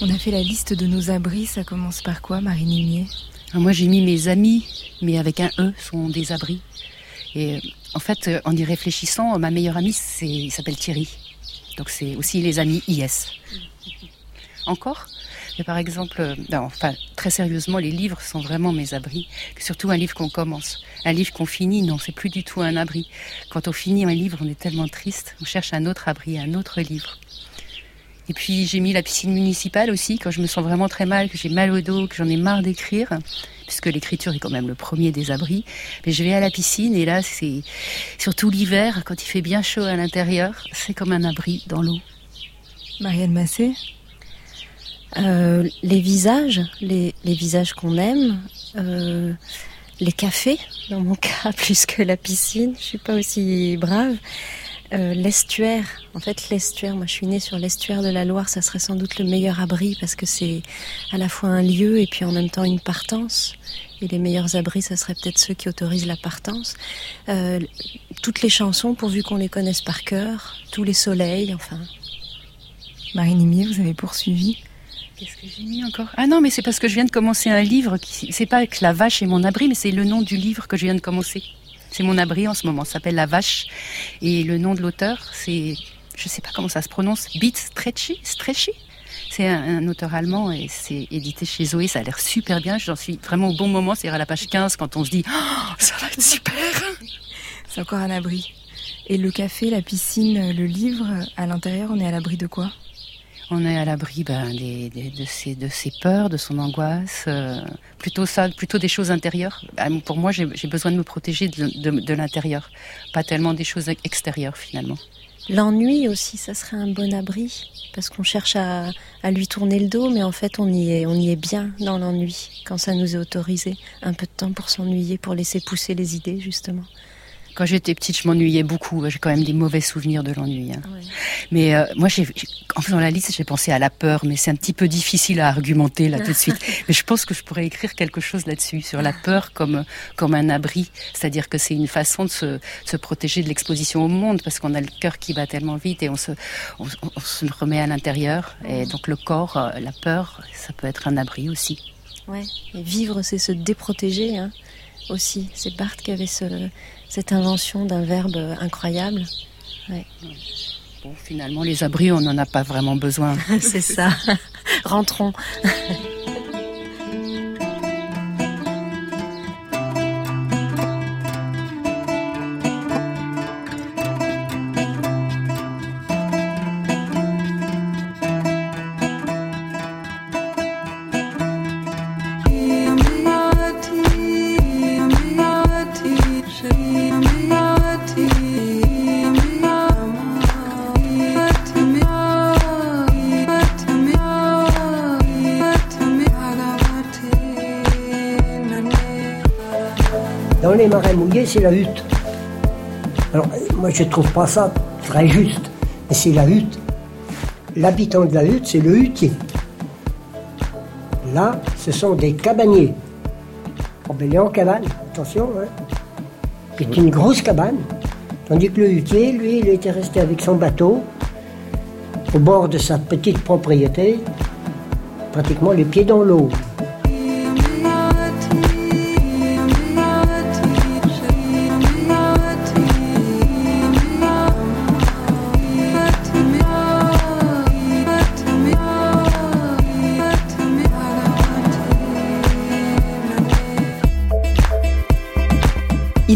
On a fait la liste de nos abris, ça commence par quoi, Marie Nimier? Moi j'ai mis mes amis, mais avec un E, sont des abris. Et en fait, en y réfléchissant, ma meilleure amie, il s'appelle Thierry. Donc c'est aussi les amis IS. Encore? Mais par exemple, euh, enfin, très sérieusement, les livres sont vraiment mes abris. Surtout un livre qu'on commence. Un livre qu'on finit, non, c'est plus du tout un abri. Quand on finit un livre, on est tellement triste. On cherche un autre abri, un autre livre. Et puis j'ai mis la piscine municipale aussi, quand je me sens vraiment très mal, que j'ai mal au dos, que j'en ai marre d'écrire, puisque l'écriture est quand même le premier des abris. Mais je vais à la piscine et là, c'est surtout l'hiver, quand il fait bien chaud à l'intérieur, c'est comme un abri dans l'eau. Marielle Massé euh, les visages, les, visages qu'on aime, euh, les cafés, dans mon cas, plus que la piscine, je suis pas aussi brave. Euh, l'estuaire, en fait l'estuaire, moi je suis née sur l'estuaire de la Loire, ça serait sans doute le meilleur abri parce que c'est à la fois un lieu et puis en même temps une partance. Et les meilleurs abris, ça serait peut-être ceux qui autorisent la partance. toutes les chansons, pourvu qu'on les connaisse par cœur, tous les soleils, enfin. Marie Nimier, vous avez poursuivi Qu'est-ce que j'ai mis encore? Ah non, mais c'est parce que je viens de commencer un livre. Qui... C'est pas que la vache est mon abri, mais c'est le nom du livre que je viens de commencer. C'est mon abri en ce moment. Ça s'appelle La Vache. Et le nom de l'auteur, c'est, je sais pas comment ça se prononce, Beat Stretchy. C'est un, auteur allemand et c'est édité chez Zoé. Ça a l'air super bien. J'en suis vraiment au bon moment. C'est à la page 15 quand on se dit, oh, ça va être super. C'est encore un abri. Et le café, la piscine, le livre, à l'intérieur, on est à l'abri de quoi? On est à l'abri ben, de, ses, de ses peurs, de son angoisse, euh, plutôt ça, plutôt des choses intérieures. Ah, pour moi, j'ai besoin de me protéger de, l'intérieur, pas tellement des choses extérieures finalement. L'ennui aussi, ça serait un bon abri, parce qu'on cherche à, à, lui tourner le dos, mais en fait, on y est, on y est bien dans l'ennui, quand ça nous est autorisé. Un peu de temps pour s'ennuyer, pour laisser pousser les idées, justement. Quand j'étais petite, je m'ennuyais beaucoup. J'ai quand même des mauvais souvenirs de l'ennui. Hein. Mais euh, moi, en faisant la liste, j'ai pensé à la peur, mais c'est un petit peu difficile à argumenter là tout de suite. Mais je pense que je pourrais écrire quelque chose là-dessus, sur la peur comme, comme un abri. C'est-à-dire que c'est une façon de se, se protéger de l'exposition au monde, parce qu'on a le cœur qui bat tellement vite et on se, on, se remet à l'intérieur. Et donc le corps, euh, la peur, ça peut être un abri aussi. Ouais, et vivre, c'est se déprotéger hein, aussi. C'est Barthes qui avait ce, cette invention d'un verbe incroyable. Bon, finalement, les abris, on n'en a pas vraiment besoin. C'est ça. Rentrons. C'est la hutte. Alors, moi, je ne trouve pas ça très juste, mais c'est la hutte. L'habitant de la hutte, c'est le hutier. Là, ce sont des cabaniers. est en cabane, attention. Hein. C'est une grosse cabane. Tandis que le hutier, lui, il était resté avec son bateau au bord de sa petite propriété, pratiquement les pieds dans l'eau.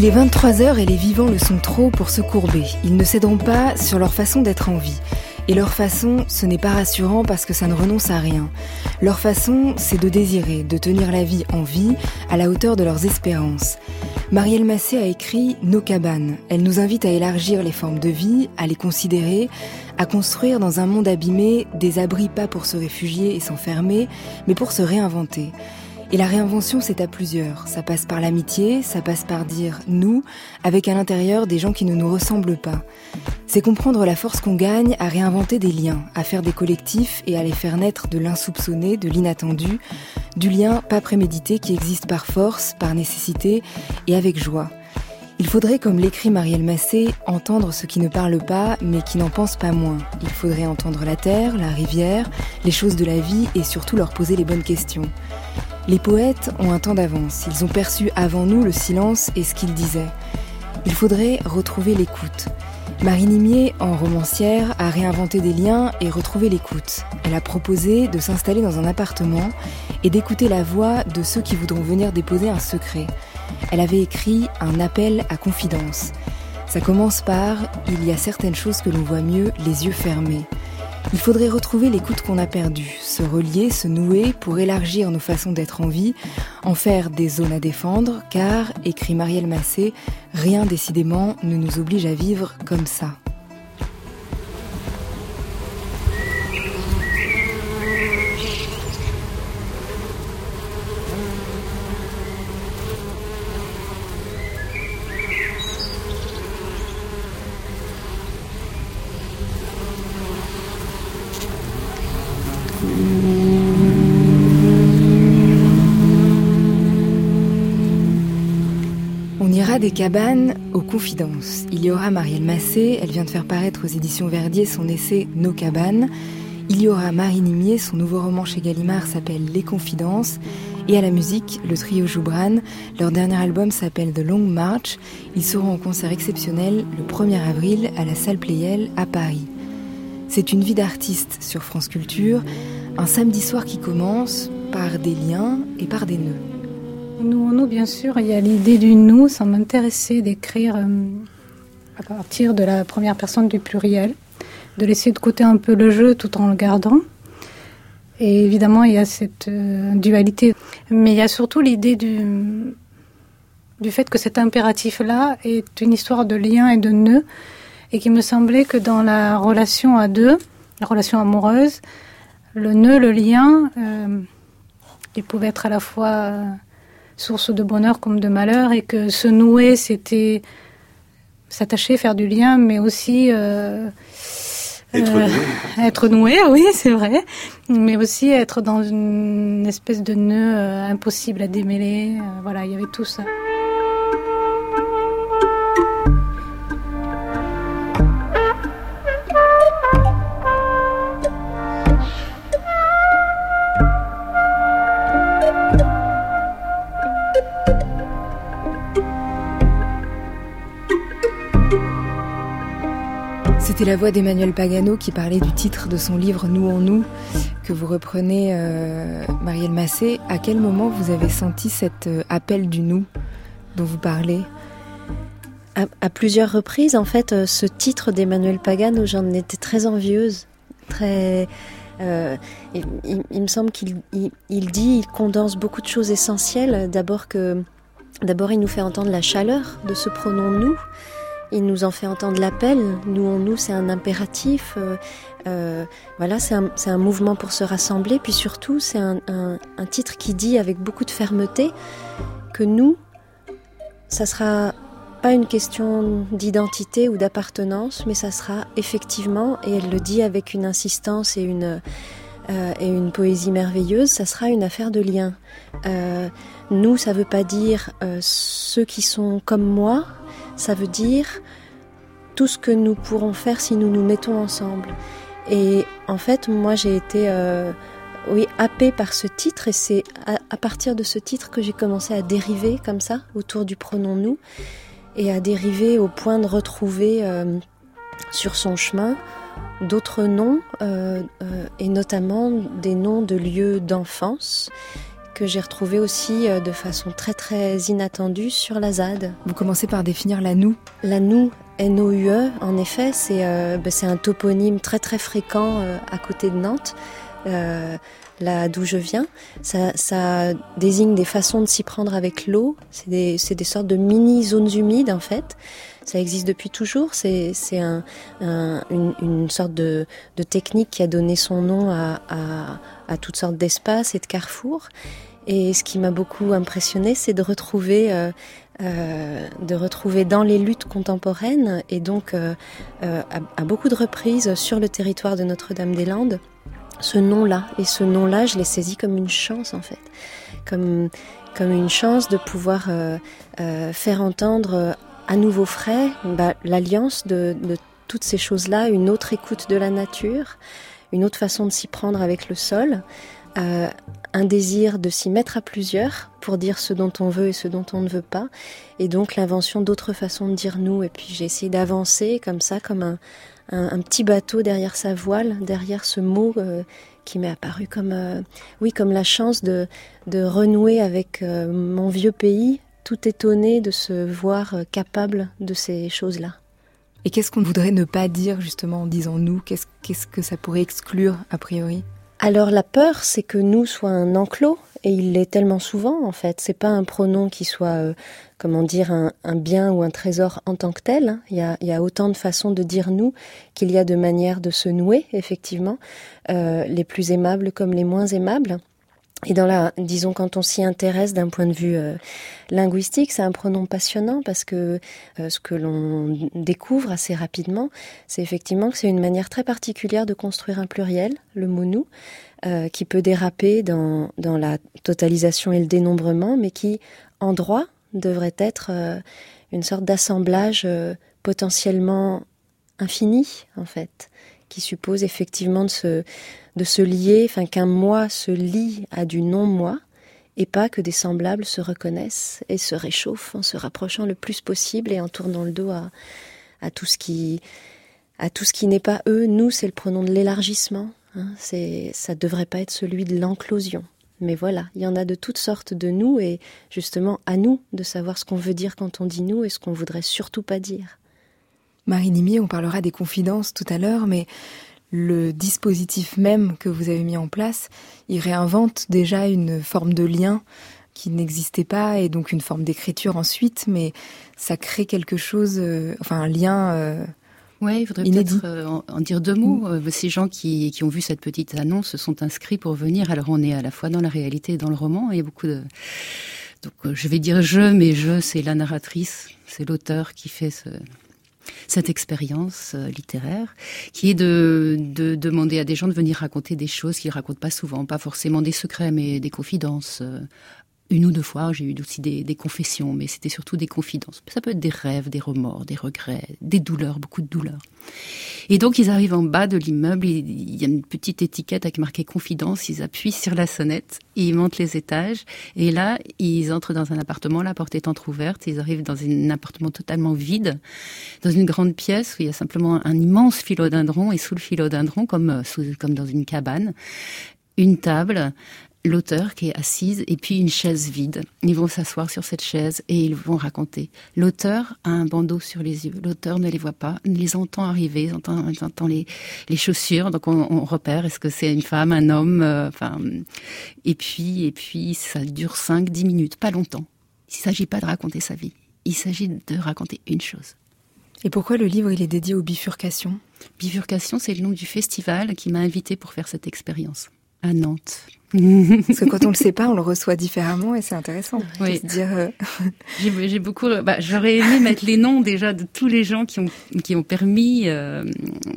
Il est 23h et les vivants le sont trop pour se courber. Ils ne céderont pas sur leur façon d'être en vie. Et leur façon, ce n'est pas rassurant parce que ça ne renonce à rien. Leur façon, c'est de désirer, de tenir la vie en vie à la hauteur de leurs espérances. Marielle Massé a écrit Nos cabanes. Elle nous invite à élargir les formes de vie, à les considérer, à construire dans un monde abîmé des abris pas pour se réfugier et s'enfermer, mais pour se réinventer. Et la réinvention, c'est à plusieurs. Ça passe par l'amitié, ça passe par dire nous, avec à l'intérieur des gens qui ne nous ressemblent pas. C'est comprendre la force qu'on gagne à réinventer des liens, à faire des collectifs et à les faire naître de l'insoupçonné, de l'inattendu, du lien pas prémédité qui existe par force, par nécessité et avec joie. Il faudrait, comme l'écrit Marielle Massé, entendre ce qui ne parle pas, mais qui n'en pense pas moins. Il faudrait entendre la terre, la rivière, les choses de la vie et surtout leur poser les bonnes questions. Les poètes ont un temps d'avance, ils ont perçu avant nous le silence et ce qu'ils disaient. Il faudrait retrouver l'écoute. Marie Nimier, en romancière, a réinventé des liens et retrouvé l'écoute. Elle a proposé de s'installer dans un appartement et d'écouter la voix de ceux qui voudront venir déposer un secret. Elle avait écrit un appel à confidence. Ça commence par Il y a certaines choses que l'on voit mieux les yeux fermés. Il faudrait retrouver l'écoute qu'on a perdue, se relier, se nouer pour élargir nos façons d'être en vie, en faire des zones à défendre, car, écrit Marielle Massé, rien décidément ne nous oblige à vivre comme ça. Des cabanes aux confidences. Il y aura Marielle Massé, elle vient de faire paraître aux éditions Verdier son essai Nos cabanes. Il y aura Marie Nimier, son nouveau roman chez Gallimard s'appelle Les Confidences. Et à la musique, le trio Joubran, leur dernier album s'appelle The Long March. Ils seront en concert exceptionnel le 1er avril à la salle Playel à Paris. C'est une vie d'artiste sur France Culture, un samedi soir qui commence par des liens et par des nœuds. Nous, nous, bien sûr, il y a l'idée du nous. Ça m'intéressait d'écrire euh, à partir de la première personne du pluriel, de laisser de côté un peu le jeu tout en le gardant. Et évidemment, il y a cette euh, dualité. Mais il y a surtout l'idée du, fait que cet impératif-là est une histoire de lien et de nœud, et qui me semblait que dans la relation à deux, la relation amoureuse, le nœud, le lien, euh, il pouvait être à la fois source de bonheur comme de malheur, et que se nouer, c'était s'attacher, faire du lien, mais aussi euh, être, euh, noué. être noué, oui, c'est vrai, mais aussi être dans une espèce de nœud euh, impossible à démêler. voilà, il y avait tout ça. C'était la voix d'Emmanuel Pagano qui parlait du titre de son livre Nous en nous, que vous reprenez, euh, Marielle Massé. À quel moment vous avez senti cet euh, appel du nous dont vous parlez? À, plusieurs reprises, en fait, euh, ce titre d'Emmanuel Pagano, j'en étais très envieuse, très. il, me semble qu'il dit, il condense beaucoup de choses essentielles. D'abord que, d'abord, il nous fait entendre la chaleur de ce pronom nous. Il nous en fait entendre l'appel. Nous, on nous, c'est un impératif. Euh, euh, voilà, c'est un, mouvement pour se rassembler. Puis surtout, c'est un, titre qui dit avec beaucoup de fermeté que nous, ça sera pas une question d'identité ou d'appartenance, mais ça sera effectivement, et elle le dit avec une insistance et une, euh, et une poésie merveilleuse, ça sera une affaire de lien. Nous, ça veut pas dire ceux qui sont comme moi, ça veut dire tout ce que nous pourrons faire si nous nous mettons ensemble. Et en fait, moi, j'ai été euh, oui, happée par ce titre et c'est à, partir de ce titre que j'ai commencé à dériver comme ça autour du pronom nous et à dériver au point de retrouver euh, sur son chemin d'autres noms euh, et notamment des noms de lieux d'enfance que j'ai retrouvé aussi euh, de façon très très inattendue sur la ZAD. Vous commencez par définir la noue La noue, N-O-U-E, en effet, c'est euh, bah, un toponyme très très fréquent euh, à côté de Nantes. Euh, là d'où je viens, ça, ça, désigne des façons de s'y prendre avec l'eau. C'est des, des, sortes de mini zones humides en fait. Ça existe depuis toujours. C'est un, un, une, une, sorte de, de, technique qui a donné son nom à, à, à toutes sortes d'espaces et de carrefours. Et ce qui m'a beaucoup impressionné, c'est de retrouver, euh, euh, de retrouver dans les luttes contemporaines et donc euh, à, beaucoup de reprises sur le territoire de Notre-Dame-des-Landes, ce nom-là. Et ce nom-là, je l'ai saisi comme une chance en fait, comme comme une chance de pouvoir faire entendre à nouveau frais, bah, l'alliance de, toutes ces choses-là, une autre écoute de la nature, une autre façon de s'y prendre avec le sol, un désir de s'y mettre à plusieurs pour dire ce dont on veut et ce dont on ne veut pas, et donc l'invention d'autres façons de dire nous. Et puis j'ai essayé d'avancer comme ça, comme un, petit bateau derrière sa voile, derrière ce mot euh, qui m'est apparu comme, euh, oui, comme la chance de, de renouer avec euh, mon vieux pays, tout étonné de se voir capable de ces choses-là. Et qu'est-ce qu'on voudrait ne pas dire justement en disant nous? Qu'est-ce que ça pourrait exclure a priori? Alors la peur, c'est que nous soit un enclos, et il l'est tellement souvent en fait. C'est pas un pronom qui soit, euh, comment dire, un, bien ou un trésor en tant que tel. Hein. Il, y a, il, y a, autant de façons de dire nous qu'il y a de manières de se nouer, effectivement, euh, les plus aimables comme les moins aimables. Et dans la, disons, quand on s'y intéresse d'un point de vue euh, linguistique, c'est un pronom passionnant parce que euh, ce que l'on découvre assez rapidement, c'est effectivement que c'est une manière très particulière de construire un pluriel, le mot nous, euh, qui peut déraper dans, dans la totalisation et le dénombrement, mais qui, en droit, devrait être une sorte d'assemblage potentiellement infini, en fait, qui suppose effectivement de se, de se lier, enfin qu'un moi se lie à du non-moi, et pas que des semblables se reconnaissent et se réchauffent en se rapprochant le plus possible et en tournant le dos à, à tout ce qui à tout ce qui n'est pas eux. Nous, c'est le pronom de l'élargissement. Hein, c'est ça devrait pas être celui de l'enclosion. Mais voilà, il y en a de toutes sortes de nous et justement à nous de savoir ce qu'on veut dire quand on dit nous et ce qu'on voudrait surtout pas dire. Marie Nimi, on parlera des confidences tout à l'heure, mais le dispositif même que vous avez mis en place, il réinvente déjà une forme de lien qui n'existait pas et donc une forme d'écriture ensuite, mais ça crée quelque chose, euh, enfin un lien. Euh, oui, il faudrait peut-être euh, en, en, dire deux mots. Mm. Ces gens qui, qui ont vu cette petite annonce se sont inscrits pour venir. Alors on est à la fois dans la réalité et dans le roman. Il y a beaucoup de donc je vais dire je, mais je c'est la narratrice, c'est l'auteur qui fait ce, cette expérience euh, littéraire, qui est de, de, demander à des gens de venir raconter des choses qu'ils racontent pas souvent, pas forcément des secrets, mais des confidences, euh, une ou deux fois, j'ai eu aussi des, des confessions, mais c'était surtout des confidences. Ça peut être des rêves, des remords, des regrets, des douleurs, beaucoup de douleurs. Et donc ils arrivent en bas de l'immeuble, il y a une petite étiquette avec marqué confidence, ils appuient sur la sonnette, ils montent les étages, et là ils entrent dans un appartement, la porte est entr'ouverte, ils arrivent dans un appartement totalement vide, dans une grande pièce où il y a simplement un immense philodendron, et sous le philodendron, comme, euh, sous, comme dans une cabane, une table, l'auteur qui est assise et puis une chaise vide. Ils vont s'asseoir sur cette chaise et ils vont raconter. L'auteur a un bandeau sur les yeux. L'auteur ne les voit pas, ne les entend arriver, il entend, entend les, les, chaussures. Donc on, on repère est-ce que c'est une femme, un homme. Euh, enfin, et puis et puis ça dure 5-10 minutes, pas longtemps. Il ne s'agit pas de raconter sa vie. Il s'agit de raconter une chose. Et pourquoi le livre il est dédié aux bifurcations? Bifurcation, c'est le nom du festival qui m'a invité pour faire cette expérience à Nantes. Parce que quand on le sait pas, on le reçoit différemment et c'est intéressant. Oui. dire. Euh... J'ai beaucoup. Bah, J'aurais aimé mettre les noms déjà de tous les gens qui ont qui ont permis euh,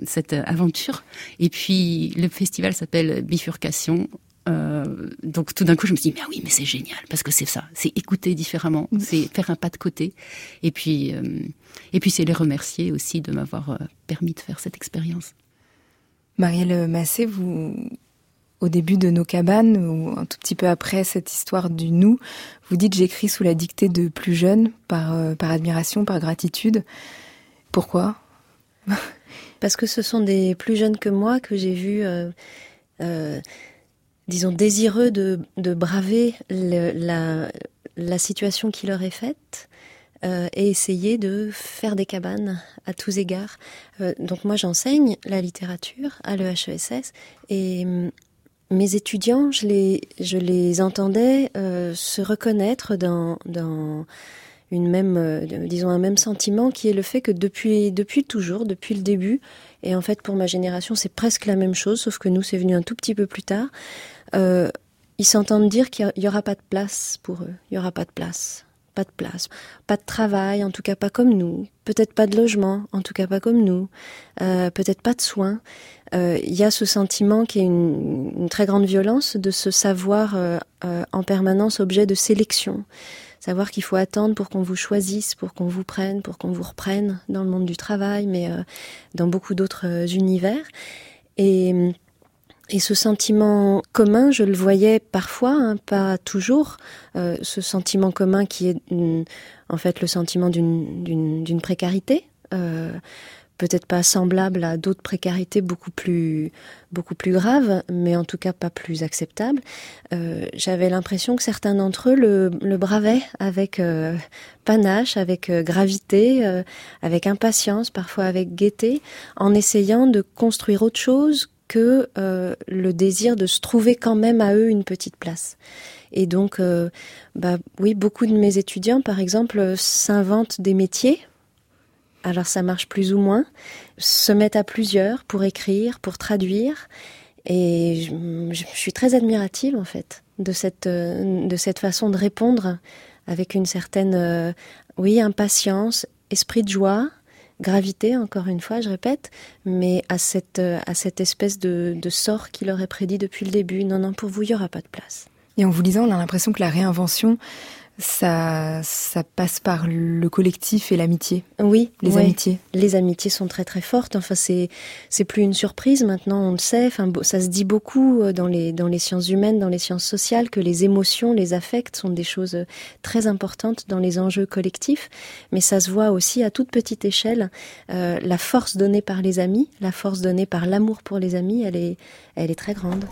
cette aventure. Et puis le festival s'appelle Bifurcation. Euh, donc tout d'un coup, je me suis dit mais oui, mais c'est génial parce que c'est ça, c'est écouter différemment, mm. c'est faire un pas de côté. Et puis euh, et puis c'est les remercier aussi de m'avoir permis de faire cette expérience. Marielle Massé, vous au début de nos cabanes, ou un tout petit peu après cette histoire du nous, vous dites j'écris sous la dictée de plus jeunes, par, euh, par admiration, par gratitude. Pourquoi? Parce que ce sont des plus jeunes que moi que j'ai vus, euh, euh, disons, désireux de, de braver la, la situation qui leur est faite. Et essayer de faire des cabanes à tous égards. Donc moi j'enseigne la littérature à l'EHESS et mes étudiants, je les, entendais euh, se reconnaître dans, euh, un même sentiment, qui est le fait que depuis, depuis toujours, depuis le début, et en fait pour ma génération c'est presque la même chose, sauf que nous c'est venu un tout petit peu plus tard, euh, ils s'entendent dire qu'il n'y aura pas de place pour eux, il n'y aura pas de place pas de place, pas de travail, en tout cas pas comme nous, peut-être pas de logement, en tout cas pas comme nous, euh, peut-être pas de soins euh, il y a ce sentiment qui est une, très grande violence de se savoir euh, en permanence objet de sélection. savoir qu'il faut attendre pour qu'on vous choisisse, pour qu'on vous prenne, pour qu'on vous reprenne dans le monde du travail, mais dans beaucoup d'autres univers. Et, et ce sentiment commun, je le voyais parfois, hein, pas toujours, euh, ce sentiment commun qui est en fait le sentiment d'une précarité. Euh, peut-être pas semblable à d'autres précarités beaucoup plus, beaucoup plus graves, mais en tout cas pas plus acceptables. Euh, J'avais l'impression que certains d'entre eux le, le, bravaient avec panache, avec gravité, avec impatience, parfois avec gaieté, en essayant de construire autre chose que euh, le désir de se trouver quand même à eux une petite place. Et donc, bah, oui, beaucoup de mes étudiants, par exemple, s'inventent des métiers alors ça marche plus ou moins, se mettent à plusieurs pour écrire, pour traduire. Et je, suis très admirative en fait de cette, euh, de cette façon de répondre avec une certaine, euh, oui, impatience, esprit de joie, gravité, encore une fois, je répète, mais à cette, euh, à cette espèce de, de sort qui leur est prédit depuis le début. Non, non, pour vous, il n'y aura pas de place. Et en vous lisant, on a l'impression que la réinvention ça, ça passe par le collectif et l'amitié. Oui, les amitiés. Les amitiés sont très très fortes. Enfin, c'est c'est plus une surprise maintenant, on le sait. Enfin, ça se dit beaucoup euh, dans les dans les sciences humaines, dans les sciences sociales, que les émotions, les affects sont des choses euh, très importantes dans les enjeux collectifs. Mais ça se voit aussi à toute petite échelle. Euh, la force donnée par les amis, la force donnée par l'amour pour les amis, elle est elle est très grande.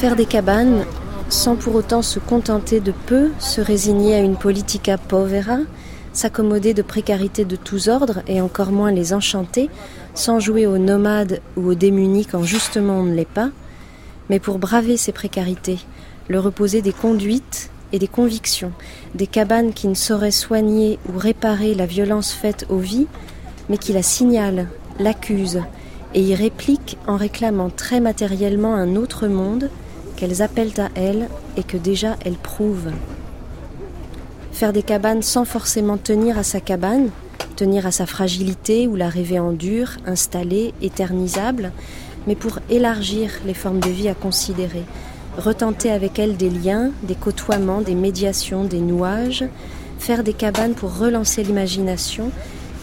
Faire des cabanes sans pour autant se contenter de peu, se résigner à une politica povera, s'accommoder de précarité de tous ordres et encore moins les enchanter, sans jouer aux nomades ou aux démunis quand justement on ne l'est pas, mais pour braver ces précarités, le reposer des conduites et des convictions, des cabanes qui ne sauraient soigner ou réparer la violence faite aux vies, mais qui la signalent, l'accusent, et y répliquent en réclamant très matériellement un autre monde qu'elles appellent à elles et que déjà elles prouvent. Faire des cabanes sans forcément tenir à sa cabane, tenir à sa fragilité ou la rêver en dur, installée, éternisable, mais pour élargir les formes de vie à considérer, retenter avec elles des liens, des côtoiements, des médiations, des nouages, faire des cabanes pour relancer l'imagination,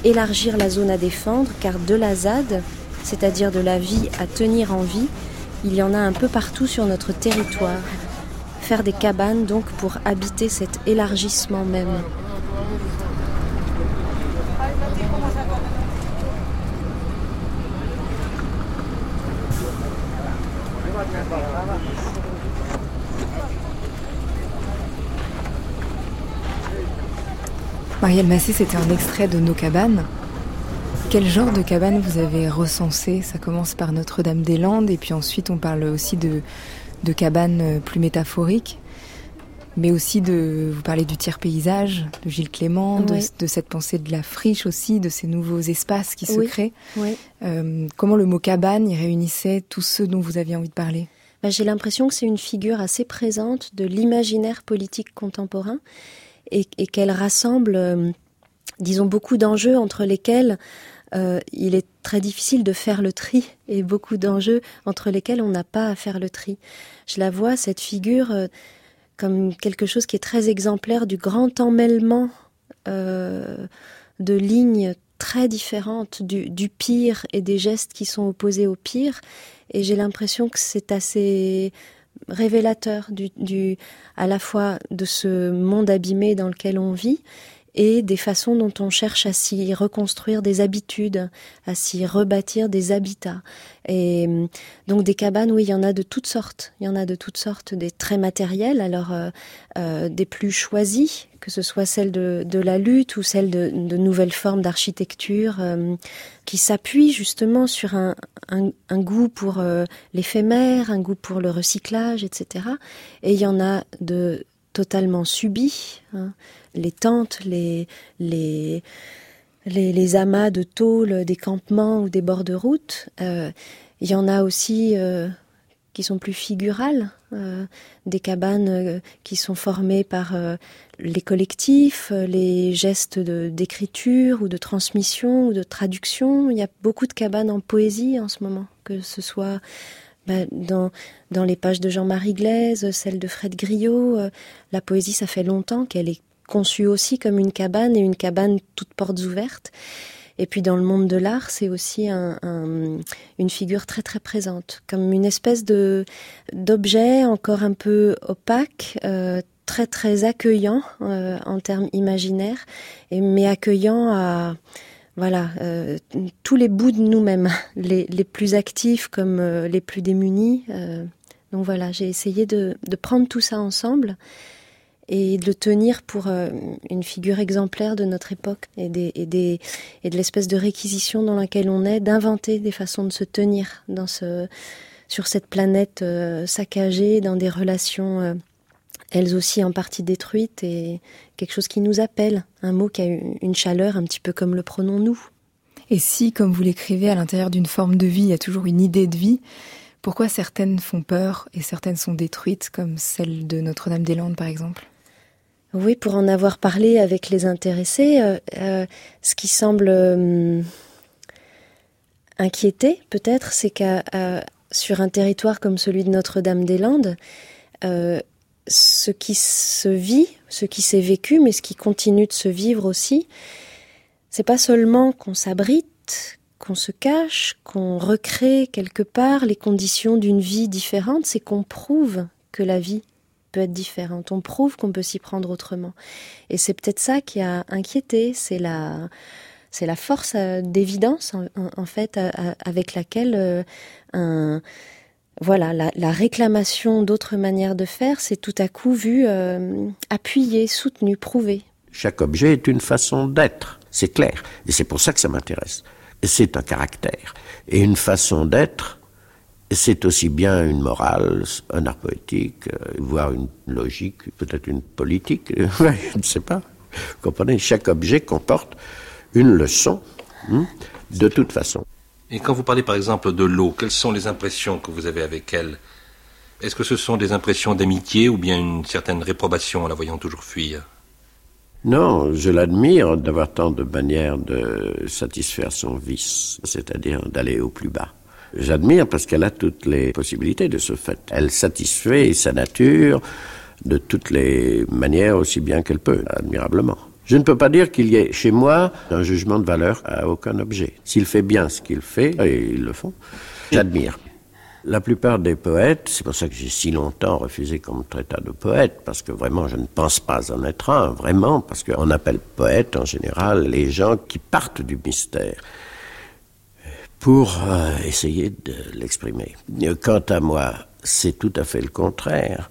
élargir la zone à défendre, car de la ZAD, c'est-à-dire de la vie à tenir en vie, il y en a un peu partout sur notre territoire. Faire des cabanes donc pour habiter cet élargissement même. Marielle Massé, c'était un extrait de Nos cabanes. Quel genre de cabane vous avez recensé? Ça commence par Notre-Dame-des-Landes et puis ensuite on parle aussi de, de cabanes plus métaphoriques, mais aussi de vous parlez du tiers paysage de Gilles Clément, de, cette pensée de la friche aussi, de ces nouveaux espaces qui se créent. Euh, comment le mot cabane y réunissait tous ceux dont vous aviez envie de parler? Bah, J'ai l'impression que c'est une figure assez présente de l'imaginaire politique contemporain et, et qu'elle rassemble, euh, disons, beaucoup d'enjeux entre lesquels euh, il est très difficile de faire le tri et beaucoup d'enjeux entre lesquels on n'a pas à faire le tri. Je la vois, cette figure, euh, comme quelque chose qui est très exemplaire du grand emmêlement euh, de lignes très différentes du, pire et des gestes qui sont opposés au pire. Et j'ai l'impression que c'est assez révélateur du, à la fois de ce monde abîmé dans lequel on vit et des façons dont on cherche à s'y reconstruire des habitudes, à s'y rebâtir des habitats. Et euh, donc des cabanes, oui, il y en a de toutes sortes. Il y en a de toutes sortes, des très matériels, alors euh, euh, des plus choisis, que ce soit celles de, la lutte ou celles de, nouvelles formes d'architecture euh, qui s'appuient justement sur un, goût pour l'éphémère, un goût pour le recyclage, etc. Et il y en a de totalement subis. Hein les tentes, les, les, les, amas de tôle des campements ou des bords de route. Euh, il y en a aussi euh, qui sont plus figurales, euh, des cabanes qui sont formées par les collectifs, les gestes d'écriture ou de transmission ou de traduction. Il y a beaucoup de cabanes en poésie en ce moment, que ce soit bah, dans, dans les pages de Jean-Marie Glaise, celle de Fred Griot. la poésie, ça fait longtemps qu'elle est conçue aussi comme une cabane et une cabane toutes portes ouvertes. Et puis dans le monde de l'art, c'est aussi un, une figure très très présente, comme une espèce de d'objet encore un peu opaque, euh, très très accueillant euh, en termes imaginaires, et mais accueillant à voilà euh, tous les bouts de nous-mêmes, les, les, plus actifs comme les plus démunis. Donc voilà, j'ai essayé de, de prendre tout ça ensemble et de le tenir pour euh, une figure exemplaire de notre époque et, de l'espèce de réquisition dans laquelle on est, d'inventer des façons de se tenir sur cette planète euh, saccagée, dans des relations euh, elles aussi en partie détruites et quelque chose qui nous appelle, un mot qui a une chaleur un petit peu comme le pronom nous. Et si, comme vous l'écrivez, à l'intérieur d'une forme de vie, il y a toujours une idée de vie, pourquoi certaines font peur et certaines sont détruites, comme celle de Notre-Dame-des-Landes par exemple? Oui, pour en avoir parlé avec les intéressés, euh, euh, ce qui semble euh, inquiéter peut-être, c'est qu'à sur un territoire comme celui de Notre-Dame-des-Landes, ce qui se vit, ce qui s'est vécu, mais ce qui continue de se vivre aussi, c'est pas seulement qu'on s'abrite, qu'on se cache, qu'on recrée quelque part les conditions d'une vie différente, c'est qu'on prouve que la vie être différente. On prouve qu'on peut s'y prendre autrement. Et c'est peut-être ça qui a inquiété, c'est la, c'est la force euh, d'évidence en, fait avec laquelle euh, un, voilà la, réclamation d'autres manières de faire, c'est tout à coup vu euh, appuyé, soutenu, prouvé. Chaque objet est une façon d'être, c'est clair, et c'est pour ça que ça m'intéresse. C'est un caractère et une façon d'être c'est aussi bien une morale, un art poétique, euh, voire une logique, peut-être une politique, je ne sais pas. Vous comprenez? Chaque objet comporte une leçon, hein, de toute façon. Et quand vous parlez par exemple de l'eau, quelles sont les impressions que vous avez avec elle? Est-ce que ce sont des impressions d'amitié ou bien une certaine réprobation en la voyant toujours fuir? Non, je l'admire d'avoir tant de manières de satisfaire son vice, c'est-à-dire d'aller au plus bas. J'admire parce qu'elle a toutes les possibilités de ce fait. Elle satisfait sa nature de toutes les manières aussi bien qu'elle peut, admirablement. Je ne peux pas dire qu'il y ait chez moi un jugement de valeur à aucun objet. S'il fait bien ce qu'il fait, et ils le font, j'admire. La plupart des poètes, c'est pour ça que j'ai si longtemps refusé qu'on me de poète, parce que vraiment je ne pense pas en être un, vraiment, parce qu'on appelle poète en général les gens qui partent du mystère pour euh, essayer de l'exprimer. Quant à moi, c'est tout à fait le contraire.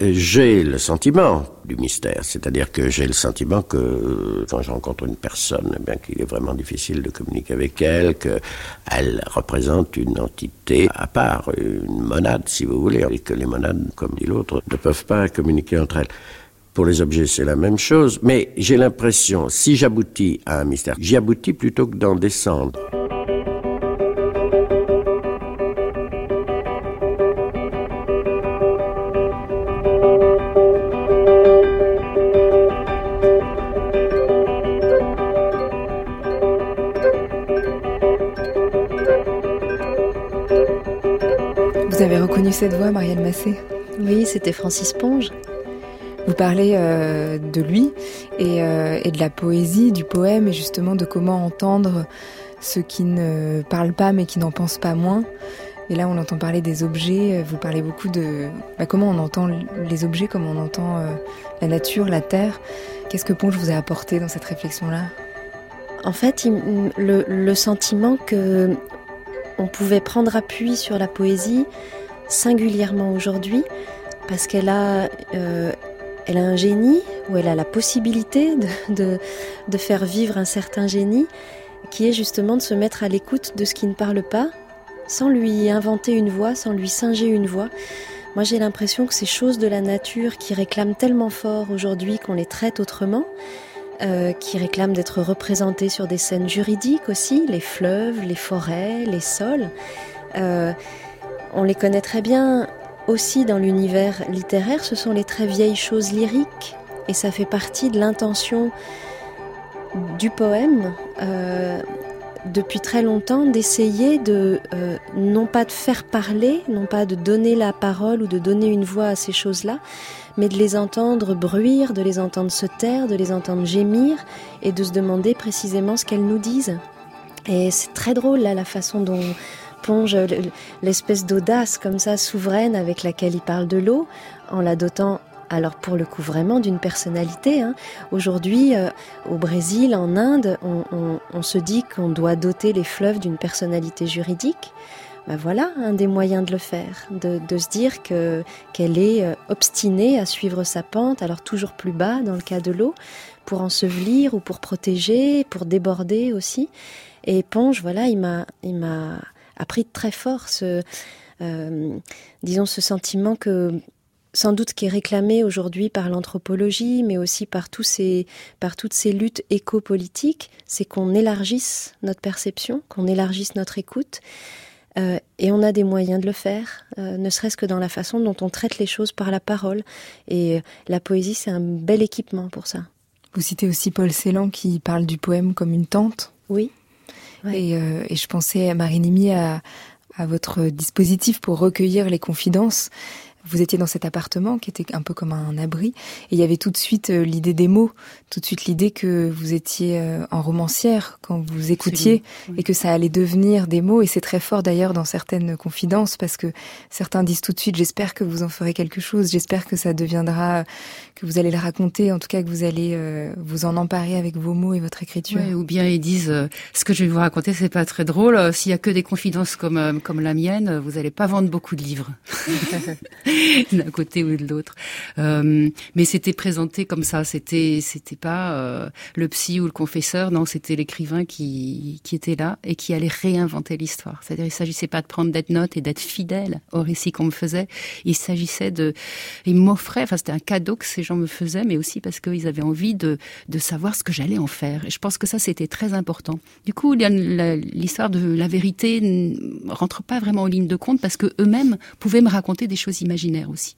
J'ai le sentiment du mystère, c'est-à-dire que j'ai le sentiment que quand je rencontre une personne, eh bien qu'il est vraiment difficile de communiquer avec elle, qu'elle représente une entité à part, une monade si vous voulez, et que les monades, comme dit l'autre, ne peuvent pas communiquer entre elles. Pour les objets, c'est la même chose, mais j'ai l'impression, si j'aboutis à un mystère, j'y aboutis plutôt que d'en descendre. Cette voix, Marianne Massé Oui, c'était Francis Ponge. Vous parlez euh, de lui euh, et, de la poésie, du poème et justement de comment entendre ceux qui ne parlent pas mais qui n'en pensent pas moins. Et là, on entend parler des objets. Vous parlez beaucoup de bah, comment on entend les objets, comment on entend euh, la nature, la terre. Qu'est-ce que Ponge vous a apporté dans cette réflexion-là? En fait, le, le sentiment que on pouvait prendre appui sur la poésie singulièrement aujourd'hui parce qu'elle a, euh, elle a un génie ou elle a la possibilité de, de, faire vivre un certain génie qui est justement de se mettre à l'écoute de ce qui ne parle pas sans lui inventer une voix, sans lui singer une voix. Moi j'ai l'impression que ces choses de la nature qui réclament tellement fort aujourd'hui qu'on les traite autrement, euh, qui réclament d'être représentées sur des scènes juridiques aussi, les fleuves, les forêts, les sols, euh, on les connaît très bien aussi dans l'univers littéraire, ce sont les très vieilles choses lyriques, et ça fait partie de l'intention du poème. Euh, depuis très longtemps d'essayer de euh, non pas de faire parler, non pas de donner la parole ou de donner une voix à ces choses-là, mais de les entendre bruire, de les entendre se taire, de les entendre gémir et de se demander précisément ce qu'elles nous disent. Et c'est très drôle là la façon dont L'espèce d'audace comme ça souveraine avec laquelle il parle de l'eau en la dotant alors pour le coup vraiment d'une personnalité. Hein. Aujourd'hui, euh, au Brésil, en Inde, on, se dit qu'on doit doter les fleuves d'une personnalité juridique. Ben voilà un des moyens de le faire, de, se dire que qu'elle est euh, obstinée à suivre sa pente, alors toujours plus bas dans le cas de l'eau, pour ensevelir ou pour protéger, pour déborder aussi. Et Ponge, voilà, il m'a appris très fort ce euh, disons ce sentiment que sans doute qui est réclamé aujourd'hui par l'anthropologie, mais aussi par, tous ces, par toutes ces luttes éco-politiques, c'est qu'on élargisse notre perception, qu'on élargisse notre écoute. Euh, et on a des moyens de le faire, euh, ne serait-ce que dans la façon dont on traite les choses par la parole. Et la poésie, c'est un bel équipement pour ça. Vous citez aussi Paul Celan qui parle du poème comme une tente. Oui. Et, et, je pensais, à Marie à, à votre dispositif pour recueillir les confidences vous étiez dans cet appartement qui était un peu comme un abri, et il y avait tout de suite euh, l'idée des mots, tout de suite l'idée que vous étiez euh, en romancière quand vous écoutiez, et que ça allait devenir des mots, et c'est très fort d'ailleurs dans certaines confidences, parce que certains disent tout de suite, j'espère que vous en ferez quelque chose, j'espère que ça deviendra, que vous allez le raconter, en tout cas que vous allez euh, vous en emparer avec vos mots et votre écriture. ou bien ils disent, ce que je vais vous raconter, c'est pas très drôle, s'il y a que des confidences comme, comme la mienne, vous allez pas vendre beaucoup de livres. d'un côté ou de l'autre. Euh, mais c'était présenté comme ça. C'était c'était pas euh, le psy ou le confesseur. Non, c'était l'écrivain qui qui était là et qui allait réinventer l'histoire. C'est-à-dire, il s'agissait pas de prendre des notes et d'être fidèle au récit qu'on me faisait. Il s'agissait de, il m'offrait. Enfin, c'était un cadeau que ces gens me faisaient, mais aussi parce qu'ils avaient envie de de savoir ce que j'allais en faire. Et je pense que ça, c'était très important. Du coup, l'histoire de la vérité rentre pas vraiment en ligne de compte parce que eux-mêmes pouvaient me raconter des choses imaginaires aussi.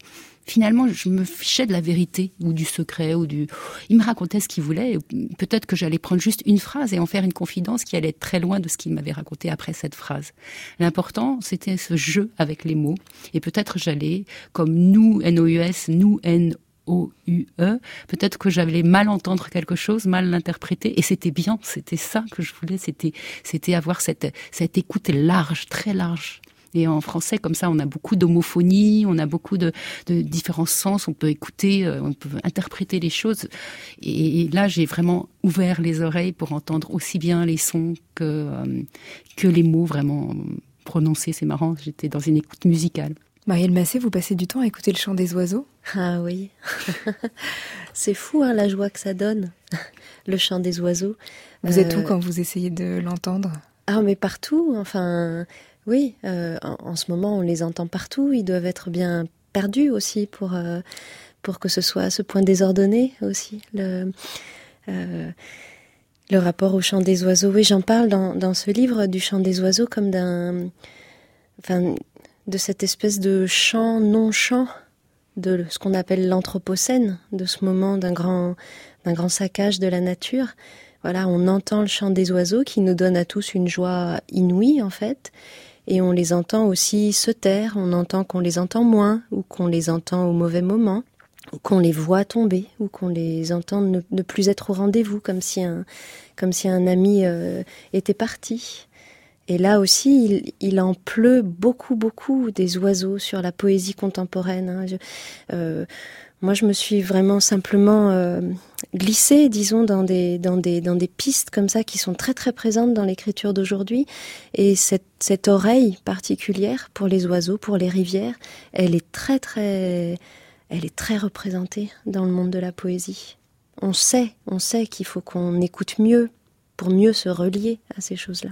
Finalement, je me fichais de la vérité ou du secret ou du. Il me racontait ce qu'il voulait. Peut-être que j'allais prendre juste une phrase et en faire une confidence qui allait être très loin de ce qu'il m'avait raconté après cette phrase. L'important, c'était ce jeu avec les mots. Et peut-être j'allais, comme nous, N-O-U-S, nous, N-O-U-E, peut-être que j'allais mal entendre quelque chose, mal l'interpréter, et c'était bien, c'était ça que je voulais, c'était, c'était avoir cette, cette écoute large, très large et en français, comme ça, on a beaucoup d'homophonie, on a beaucoup de, différents sens, on peut écouter, euh, on peut interpréter les choses. Et, là, j'ai vraiment ouvert les oreilles pour entendre aussi bien les sons que, euh, que les mots vraiment prononcés. C'est marrant, j'étais dans une écoute musicale. Marielle Massé, vous passez du temps à écouter le chant des oiseaux? Ah oui, c'est fou hein, la joie que ça donne, le chant des oiseaux. Vous êtes où euh, quand vous essayez de l'entendre? Ah mais partout, enfin oui, euh, en, ce moment, on les entend partout. Ils doivent être bien perdus aussi pour, euh, que ce soit à ce point désordonné aussi. Le, euh, le rapport au chant des oiseaux. Oui, j'en parle dans, ce livre du chant des oiseaux comme d'un. De cette espèce de chant non-chant, de ce qu'on appelle l'anthropocène, de ce moment d'un grand, d'un grand saccage de la nature. Voilà, on entend le chant des oiseaux qui nous donne à tous une joie inouïe en fait, et on les entend aussi se taire, on entend qu'on les entend moins ou qu'on les entend au mauvais moment ou qu'on les voit tomber ou qu'on les entend ne, plus être au rendez-vous comme si un comme si un ami euh, était parti. Et là aussi, il, en pleut beaucoup, beaucoup des oiseaux sur la poésie contemporaine. Hein. Euh, moi, je me suis vraiment simplement euh, glissée, disons, dans des, pistes comme ça qui sont très très présentes dans l'écriture d'aujourd'hui. Et cette, cette oreille particulière pour les oiseaux, pour les rivières, elle est très très, elle est très représentée dans le monde de la poésie. On sait, on sait qu'il faut qu'on écoute mieux pour mieux se relier à ces choses-là.